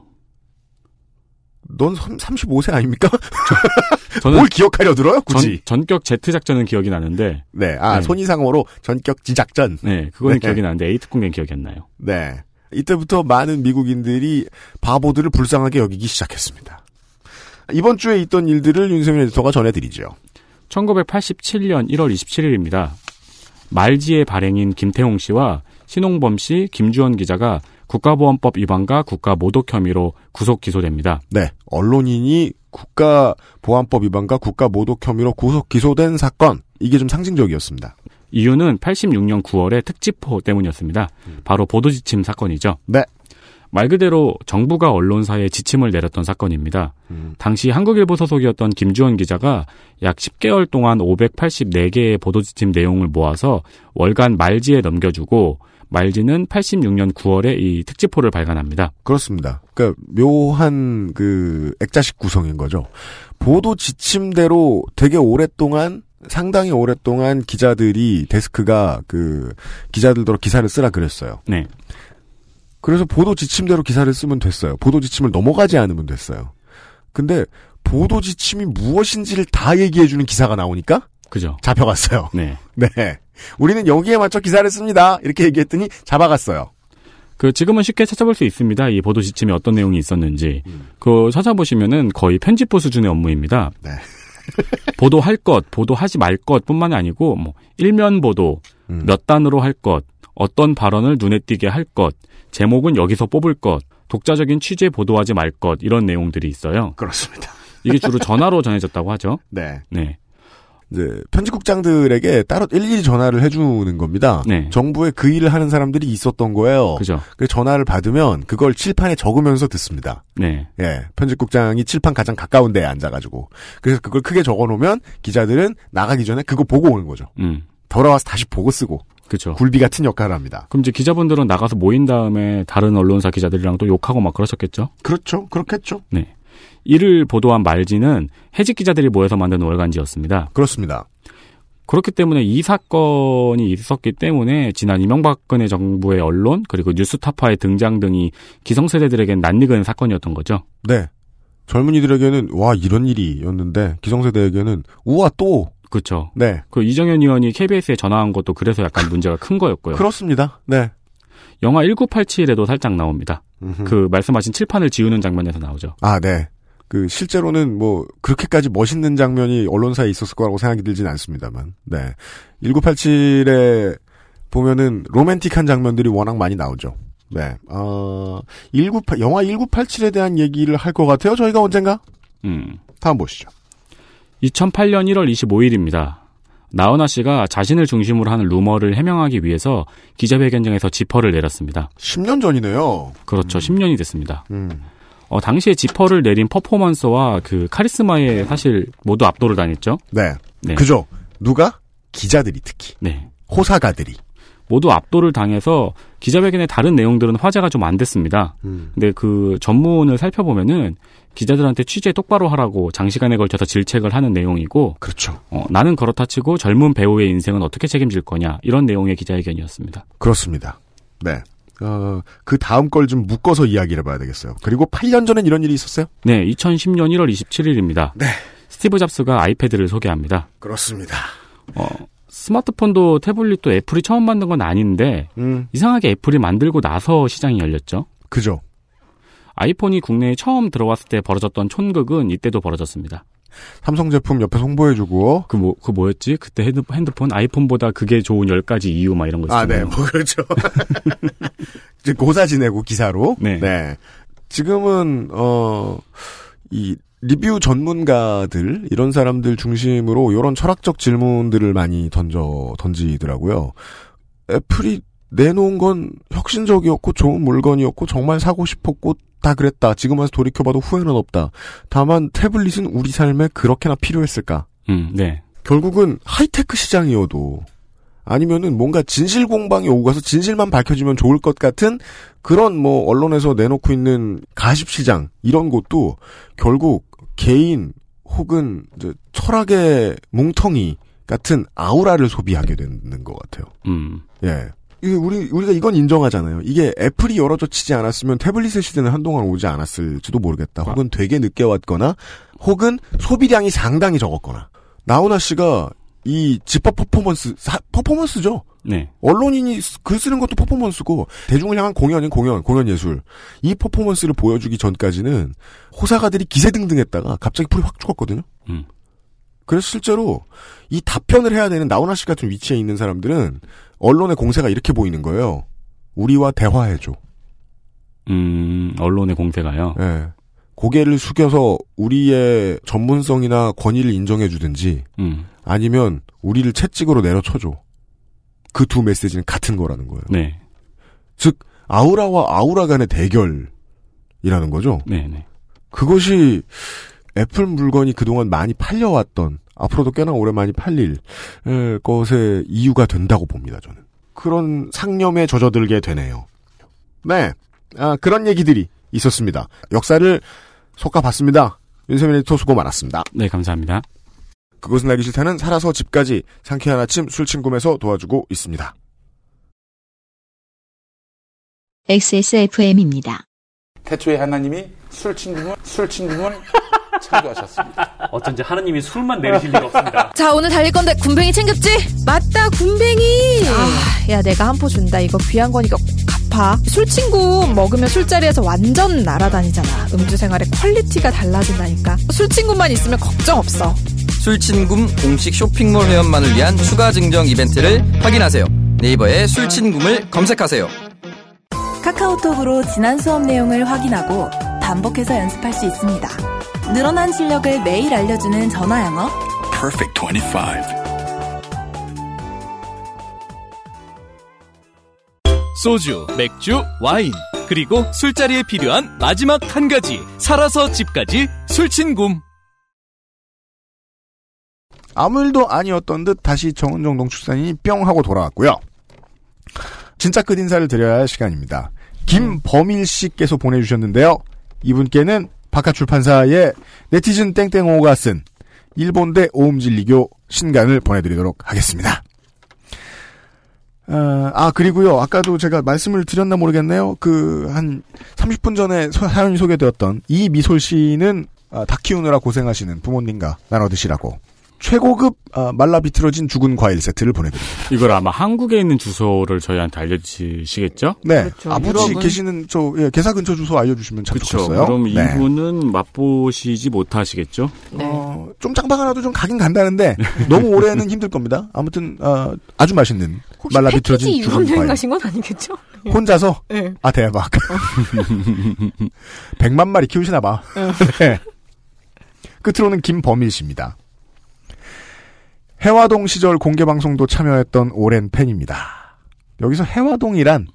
넌 35세 아닙니까? 저는 뭘 기억하려 들어요, 굳이? 전, 격 제트 작전은 기억이 나는데. 네, 아, 네. 손이상으로 전격 지작전. 네, 그거는 네. 기억이 나는데 에이트공대는 기억이 안 나요. 네. 이때부터 많은 미국인들이 바보들을 불쌍하게 여기기 시작했습니다. 이번 주에 있던 일들을 윤세민 에디터가 전해드리죠. 1987년 1월 27일입니다. 말지의 발행인 김태홍 씨와 신홍범 씨, 김주원 기자가 국가보안법 위반과 국가모독 혐의로 구속 기소됩니다. 네. 언론인이 국가보안법 위반과 국가모독 혐의로 구속 기소된 사건. 이게 좀 상징적이었습니다. 이유는 86년 9월의 특집호 때문이었습니다. 바로 보도지침 사건이죠. 네. 말 그대로 정부가 언론사에 지침을 내렸던 사건입니다. 당시 한국일보 소속이었던 김주원 기자가 약 10개월 동안 584개의 보도지침 내용을 모아서 월간 말지에 넘겨주고 말지는 86년 9월에 이 특집호를 발간합니다. 그렇습니다. 그러니까 묘한 그 액자식 구성인 거죠. 보도 지침대로 되게 오랫동안 상당히 오랫동안 기자들이 데스크가 그 기자들더러 기사를 쓰라 그랬어요. 네. 그래서 보도 지침대로 기사를 쓰면 됐어요. 보도 지침을 넘어가지 않으면 됐어요. 근데 보도 지침이 무엇인지를 다 얘기해주는 기사가 나오니까 그죠. 잡혀갔어요. 네. 네. 우리는 여기에 맞춰 기사를 씁니다. 이렇게 얘기했더니 잡아갔어요. 그 지금은 쉽게 찾아볼 수 있습니다. 이 보도 지침에 어떤 내용이 있었는지. 그 찾아보시면은 거의 편집부 수준의 업무입니다. 네. 보도할 것, 보도하지 말 것뿐만이 아니고 뭐 일면 보도, 몇 단으로 할 것, 어떤 발언을 눈에 띄게 할 것, 제목은 여기서 뽑을 것, 독자적인 취재 보도하지 말 것 이런 내용들이 있어요. 그렇습니다. 이게 주로 전화로 전해졌다고 하죠. 네. 네. 이제 편집국장들에게 따로 일일이 전화를 해주는 겁니다. 네. 정부에 그 일을 하는 사람들이 있었던 거예요. 그죠. 그 전화를 받으면 그걸 칠판에 적으면서 듣습니다. 네. 예, 편집국장이 칠판 가장 가까운 데에 앉아가지고 그래서 그걸 크게 적어놓으면 기자들은 나가기 전에 그거 보고 오는 거죠. 음. 돌아와서 다시 보고 쓰고 그죠. 굴비 같은 역할을 합니다. 그럼 이제 기자분들은 나가서 모인 다음에 다른 언론사 기자들이랑 또 욕하고 막 그러셨겠죠? 그렇죠. 그렇겠죠. 네. 이를 보도한 말지는 해직 기자들이 모여서 만든 월간지였습니다. 그렇습니다. 그렇기 때문에 이 사건이 있었기 때문에 지난 이명박근혜 정부의 언론 그리고 뉴스타파의 등장 등이 기성세대들에겐 낯익은 사건이었던 거죠. 네. 젊은이들에게는 와 이런 일이었는데 기성세대에게는 우와 또 그렇죠. 네. 그 이정현 의원이 KBS에 전화한 것도 그래서 약간 문제가 큰 거였고요. 그렇습니다. 네. 영화 1987에도 살짝 나옵니다. 음흠. 그 말씀하신 칠판을 지우는 장면에서 나오죠. 아, 네. 그 실제로는 뭐 그렇게까지 멋있는 장면이 언론사에 있었을 거라고 생각이 들진 않습니다만. 네. 1987에 보면은 로맨틱한 장면들이 워낙 많이 나오죠. 네. 어, 19, 영화 1987에 대한 얘기를 할 것 같아요. 저희가 언젠가? 음. 다음 보시죠. 2008년 1월 25일입니다. 나은아 씨가 자신을 중심으로 하는 루머를 해명하기 위해서 기자회견장에서 지퍼를 내렸습니다. 10년 전이네요. 그렇죠. 10년이 됐습니다. 음. 어, 당시에 지퍼를 내린 퍼포먼스와 그 카리스마에 사실 모두 압도를 당했죠. 네. 네. 그죠. 누가? 기자들이 특히. 네. 호사가들이. 모두 압도를 당해서 기자회견의 다른 내용들은 화제가 좀 안 됐습니다. 음. 근데 그 전문을 살펴보면은 기자들한테 취재 똑바로 하라고 장시간에 걸쳐서 질책을 하는 내용이고 그렇죠. 어, 나는 그렇다 치고 젊은 배우의 인생은 어떻게 책임질 거냐 이런 내용의 기자회견이었습니다. 그렇습니다. 네. 어, 그 다음 걸 좀 묶어서 이야기를 해봐야 되겠어요. 그리고 8년 전엔 이런 일이 있었어요? 네, 2010년 1월 27일입니다. 네. 스티브 잡스가 아이패드를 소개합니다. 그렇습니다. 어, 스마트폰도 태블릿도 애플이 처음 만든 건 아닌데 음. 이상하게 애플이 만들고 나서 시장이 열렸죠. 그죠. 아이폰이 국내에 처음 들어왔을 때 벌어졌던 촌극은 이때도 벌어졌습니다. 삼성 제품 옆에 홍보해주고. 그 뭐, 그 뭐였지? 그때 핸드, 핸드폰, 아이폰보다 그게 좋은 10가지 이유 막 이런 거 아, 있었잖아요. 네. 뭐, 그렇죠. 이제 고사 지내고 기사로. 네. 지금은, 어, 이, 리뷰 전문가들, 이런 사람들 중심으로 이런 철학적 질문들을 많이 던져, 던지더라고요. 애플이 내놓은 건 혁신적이었고 좋은 물건이었고 정말 사고 싶었고 다 그랬다. 지금 와서 돌이켜봐도 후회는 없다. 다만 태블릿은 우리 삶에 그렇게나 필요했을까? 음, 네. 결국은 하이테크 시장이어도 아니면은 뭔가 진실 공방이 오고 가서 진실만 밝혀지면 좋을 것 같은 그런 뭐 언론에서 내놓고 있는 가십 시장 이런 곳도 결국 개인 혹은 이제 철학의 뭉텅이 같은 아우라를 소비하게 되는 것 같아요. 음. 예. 이게 우리 우리가 이건 인정하잖아요. 이게 애플이 열어져 치지 않았으면 태블릿의 시대는 한동안 오지 않았을지도 모르겠다. 혹은 되게 늦게 왔거나 혹은 소비량이 상당히 적었거나. 나훈아 씨가 이 집합 퍼포먼스 사- 퍼포먼스죠. 네. 언론인이 쓰- 글 쓰는 것도 퍼포먼스고 대중을 향한 공연인 공연, 공연 예술. 이 퍼포먼스를 보여주기 전까지는 호사가들이 기세등등했다가 갑자기 풀이 확 죽었거든요. 음. 그래서 실제로 이 답변을 해야 되는 나훈아 씨 같은 위치에 있는 사람들은 언론의 공세가 이렇게 보이는 거예요. 우리와 대화해줘. 음, 언론의 공세가요. 예. 고개를 숙여서 우리의 전문성이나 권위를 인정해 주든지 음, 아니면 우리를 채찍으로 내려쳐줘. 그 두 메시지는 같은 거라는 거예요. 네. 즉 아우라와 아우라 간의 대결이라는 거죠. 네, 네. 그것이 애플 물건이 그동안 많이 팔려왔던 앞으로도 꽤나 오래 많이 팔릴 에, 것의 이유가 된다고 봅니다. 저는 그런 상념에 젖어들게 되네요. 네, 아, 그런 얘기들이 있었습니다. 역사를 솎아봤습니다. 윤세민 에디터 수고 많았습니다. 네, 감사합니다. 그것은 알기 싫다는 살아서 집까지 상쾌한 아침 술친구에서 도와주고 있습니다. XSFM입니다. 태초에 하나님이 술친굼을, 술친굼을 창조하셨습니다. 어쩐지 하느님이 술만 내리실 리가 없습니다. 자, 오늘 달릴 건데 굼벵이 챙겼지? 맞다, 굼벵이. 아, 야, 내가 한 포 준다. 이거 귀한 거니까 꼭 갚아. 술친굼 먹으면 술자리에서 완전 날아다니잖아. 음주 생활의 quality가 달라진다니까. 술친굼만 있으면 걱정 없어. 술친굼 공식 쇼핑몰 회원만을 위한 추가 증정 이벤트를 확인하세요. 네이버에 술친굼을 검색하세요. 카카오톡으로 지난 수업 내용을 확인하고 반복해서 연습할 수 있습니다. 늘어난 실력을 매일 알려주는 전화 영어. Perfect 25. 소주, 맥주, 와인, 그리고 술자리에 필요한 마지막 한 가지, 살아서 집까지 술친굼. 아무 일도 아니었던 듯 다시 정은정 농축산인이 뿅 하고 돌아왔고요. 진짜 끝 인사를 드려야 할 시간입니다. 김범일 씨께서 보내주셨는데요. 이분께는 바카출판사의 네티즌 땡땡오가 쓴 일본대 오음진리교 신간을 보내드리도록 하겠습니다. 어, 아 그리고요 아까도 제가 말씀을 드렸나 모르겠네요 그 한 30분 전에 서- 사연이 소개되었던 이 미솔 씨는 아, 닭 키우느라 고생하시는 부모님과 나눠 드시라고 최고급 아, 말라 비틀어진 죽은 과일 세트를 보내드립니다. 이걸 아마 한국에 있는 주소를 저희한테 알려주시겠죠? 네, 그렇죠. 아버지 유럽은- 계시는 저 예, 개사 근처 주소 알려주시면 참 그렇죠. 좋겠어요. 그럼 네. 이분은 맛보시지 못하시겠죠? 어, 좀 짱방 하나도 좀 가긴 간다는데 너무 오래는 힘들 겁니다. 아무튼 어, 아주 맛있는 혹시 말라 비틀어진 유럽 여행. 가신 건 아니겠죠? 혼자서? 네. 아 대박. 100만 마리 키우시나 봐. 네. 끝으로는 김범일 씨입니다. 해화동 시절 공개 방송도 참여했던 오랜 팬입니다. 여기서 해화동이란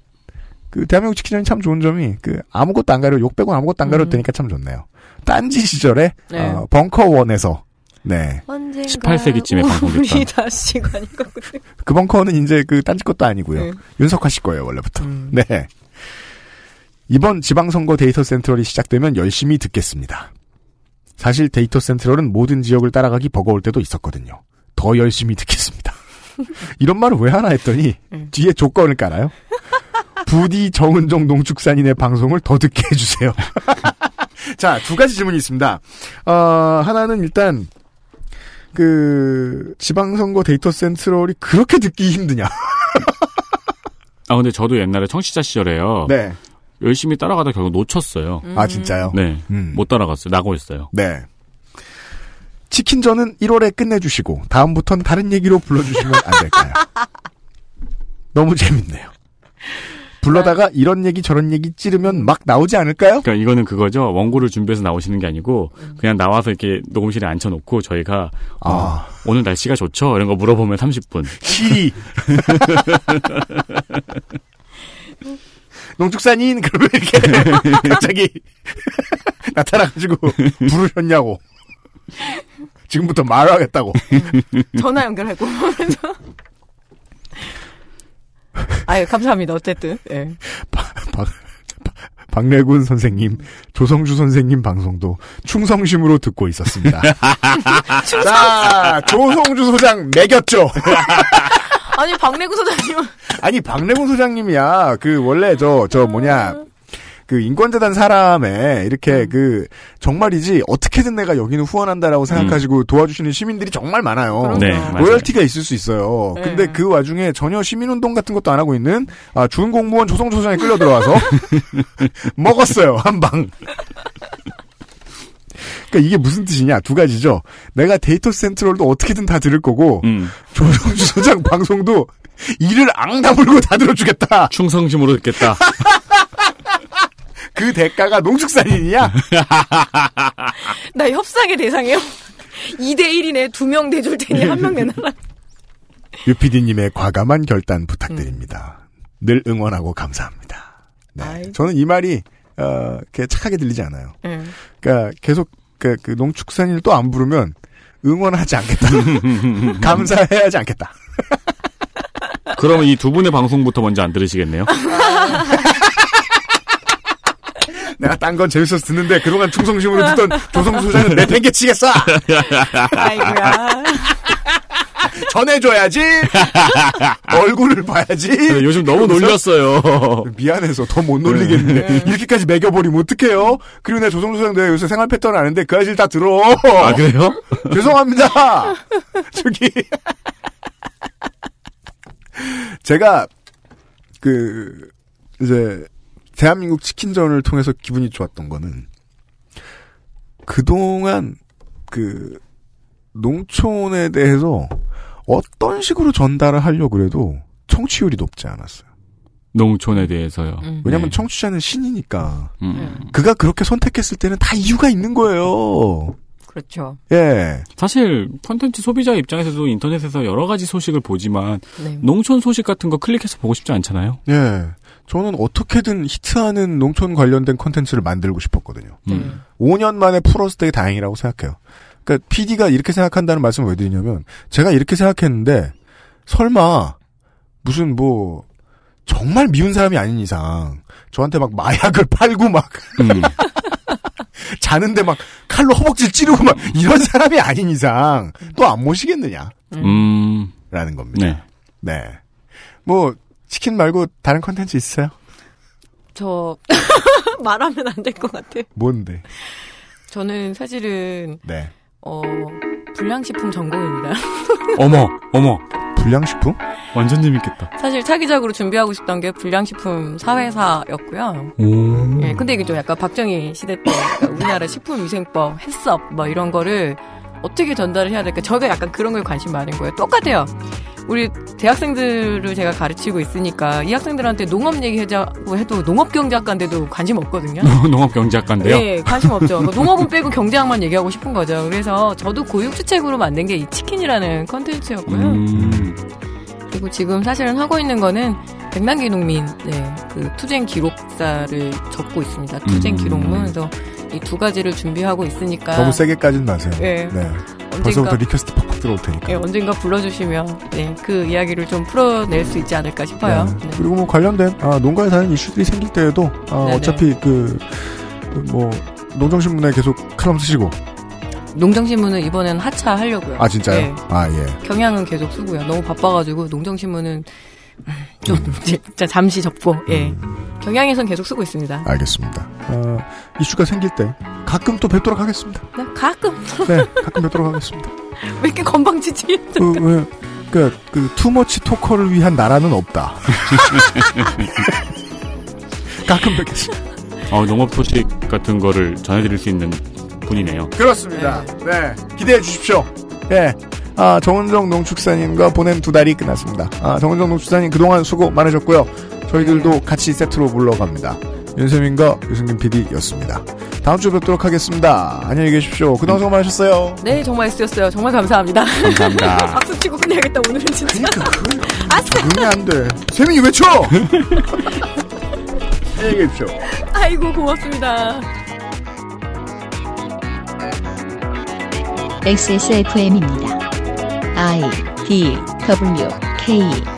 그 대한민국 치킨전이 참 좋은 점이 그 아무것도 안 가려 욕 빼고 아무것도 안 가려되니까 참 좋네요. 딴지 시절에 네. 어, 벙커원에서 네. 언젠가 18세기쯤에 방송됐다. 우리 다시 가니까 그때. 그 벙커는 이제 그 딴지 것도 아니고요. 네. 윤석화 씨 거예요, 원래부터. 네. 이번 지방선거 data central이 시작되면 열심히 듣겠습니다. 사실 data central은 모든 지역을 따라가기 버거울 때도 있었거든요. 더 열심히 듣겠습니다. 이런 말을 왜 하나 했더니 뒤에 조건을 깔아요. 부디 정은정 농축산인의 방송을 더 듣게 해주세요. 자, 두 가지 질문이 있습니다. 어, 하나는 일단 그 지방선거 data central이 그렇게 듣기 힘드냐? 아 근데 저도 옛날에 청취자 시절에요. 네. 열심히 따라가다 결국 놓쳤어요. 아 진짜요? 네. 음. 못 따라갔어요. 나고 있어요. 네. 치킨전은 1월에 끝내주시고 다음부턴 다른 얘기로 불러주시면 안 될까요? 너무 재밌네요. 불러다가 이런 얘기 저런 얘기 찌르면 막 나오지 않을까요? 그러니까 이거는 그거죠. 원고를 준비해서 나오시는 게 아니고 그냥 나와서 이렇게 녹음실에 앉혀놓고 저희가 어, 아. 오늘 날씨가 좋죠? 이런 거 물어보면 30분. 시리. 농축산인 그러면 이렇게 갑자기 나타나가지고 부르셨냐고. 지금부터 말하겠다고. 전화 연결하고. 아유, 감사합니다. 어쨌든. 예. 박, 박래군 선생님, 조성주 선생님 방송도 충성심으로 듣고 있었습니다. 자, 조성주 소장 매겼죠? 아니, 박래구 소장님은. 아니, 박래군 소장님이야. 그, 원래 저, 저 뭐냐. 그 인권재단 사람에 이렇게 그 정말이지 어떻게든 내가 여기는 후원한다라고 생각하시고 도와주시는 시민들이 정말 많아요. 네. 로열티가 있을 수 있어요. 네. 근데 그 와중에 전혀 시민운동 같은 것도 안 하고 있는 아, 준 공무원 조성조 소장이 끌려 들어와서 먹었어요 한 방. 그러니까 이게 무슨 뜻이냐 두 가지죠. 내가 데이터 센트럴도 어떻게든 다 들을 거고 음. 조성주 소장 방송도 이를 앙 다물고 다 들어주겠다. 충성심으로 듣겠다. 그 대가가 농축산인이냐? 나 협상의 대상이요. 2대1이네. 두 명 대줄 테니 한 명 내놔라. 유피디님의 과감한 결단 부탁드립니다. 늘 응원하고 감사합니다. 네. 저는 이 말이 어, 이렇게 착하게 들리지 않아요. 네. 그러니까 계속 그, 그 농축산인을 또 안 부르면 응원하지 않겠다. 감사해야지 않겠다. 그러면 이 두 분의 방송부터 먼저 안 들으시겠네요? 내가 딴 건 재밌어서 듣는데 그동안 충성심으로 듣던 조성수 소장은 내팽개치겠어. 아이고야. 전해줘야지. 얼굴을 봐야지. 네, 요즘 너무 놀렸어요. 미안해서 더 못 놀리겠네. 이렇게까지 매겨버리면 어떡해요? 그리고 내가 조성수 소장 내가 요새 생활 패턴 아는데 그 아실 다 들어. 아, 그래요? 죄송합니다. 저기. 제가, 그, 이제, 대한민국 치킨전을 통해서 기분이 좋았던 거는, 그동안, 그, 농촌에 대해서 어떤 식으로 전달을 하려고 그래도 청취율이 높지 않았어요. 농촌에 대해서요. 왜냐면 네. 청취자는 신이니까. 음. 그가 그렇게 선택했을 때는 다 이유가 있는 거예요. 그렇죠. 예. 사실 콘텐츠 소비자 입장에서도 인터넷에서 여러 가지 소식을 보지만 네. 농촌 소식 같은 거 클릭해서 보고 싶지 않잖아요. 예. 저는 어떻게든 히트하는 농촌 관련된 콘텐츠를 만들고 싶었거든요. 음. 5년 만에 풀었을 때 다행이라고 생각해요. 그러니까 PD가 이렇게 생각한다는 말씀을 왜 드리냐면 제가 이렇게 생각했는데 설마 무슨 뭐 정말 미운 사람이 아닌 이상 저한테 막 마약을 팔고 막 음. 자는데 막 칼로 허벅지를 찌르고 막 이런 사람이 아닌 이상 또 안 모시겠느냐 음. 라는 겁니다. 네. 네. 뭐 치킨 말고 다른 컨텐츠 있어요? 저 말하면 안 될 것 같아. 뭔데? 저는 사실은 네. 어 불량식품 전공입니다. 어머, 어머. 불량식품? 완전 재밌겠다. 사실 차기작으로 준비하고 싶던 게 불량식품 사회사였고요. 오. 예, 근데 이게 좀 약간 박정희 시대 때 그러니까 우리나라 식품위생법, 해썹 뭐 이런 거를 어떻게 전달을 해야 될까? 저가 약간 그런 거에 관심 많은 거예요. 똑같아요. 우리 대학생들을 제가 가르치고 있으니까 이 학생들한테 농업 얘기하자고 해도 농업 경제학과인데도 관심 없거든요. 농업 경제학과인데요. 네, 관심 없죠. 농업은 빼고 경제학만 얘기하고 싶은 거죠. 그래서 저도 고육지책으로 만든 게 이 치킨이라는 컨텐츠였고요. 음. 그리고 지금 사실은 하고 있는 거는 백남기 농민 네, 그 투쟁 기록사를 적고 있습니다. 투쟁 음. 기록문 그래서 이 두 가지를 준비하고 있으니까 너무 세게 까지는 마세요. 네. 벌써부터 request 들어올 테니까. 예, 언젠가 불러주시면 네, 그 이야기를 좀 풀어낼 수 있지 않을까 싶어요. 네. 그리고 뭐 관련된 아, 농가에 사는 이슈들이 생길 때에도 아, 네네. 어차피 그 뭐 농정신문에 계속 칼럼 쓰시고 농정신문은 이번엔 하차하려고요. 아 진짜요? 네. 아 예. 경향은 계속 쓰고요. 너무 바빠가지고 농정신문은 좀 진짜 잠시 접고 예. 경향에선 계속 쓰고 있습니다. 알겠습니다. 아, 이슈가 생길 때 가끔 또 뵙도록 하겠습니다. 네, 가끔 네, 가끔 뵙도록 하겠습니다. 왜 이렇게 건방지지? 그, 왜, 그, 그, 투머치 토커를 위한 나라는 없다. 가끔 뵙겠습니다. 어, 농업 소식 같은 거를 전해드릴 수 있는 분이네요. 그렇습니다. 네. 기대해 주십시오. 예. 아, 정은정 농축사님과 보낸 두 달이 끝났습니다. 아, 정은정 농축사님 그동안 수고 많으셨고요. 저희들도 같이 세트로 물러갑니다. 윤세민과 유승균 PD였습니다. 다음 주에 뵙도록 하겠습니다. 안녕히 계십시오. 그동안 수고 많으셨어요. 네, 정말 쓰였어요. 정말 감사합니다. 감사합니다. 박수 치고 끝내야겠다, 오늘은 진짜. 적응이 안 돼. 세민이 외쳐! 안녕히 계십시오. 아이고, 고맙습니다. XSFM입니다. I D W K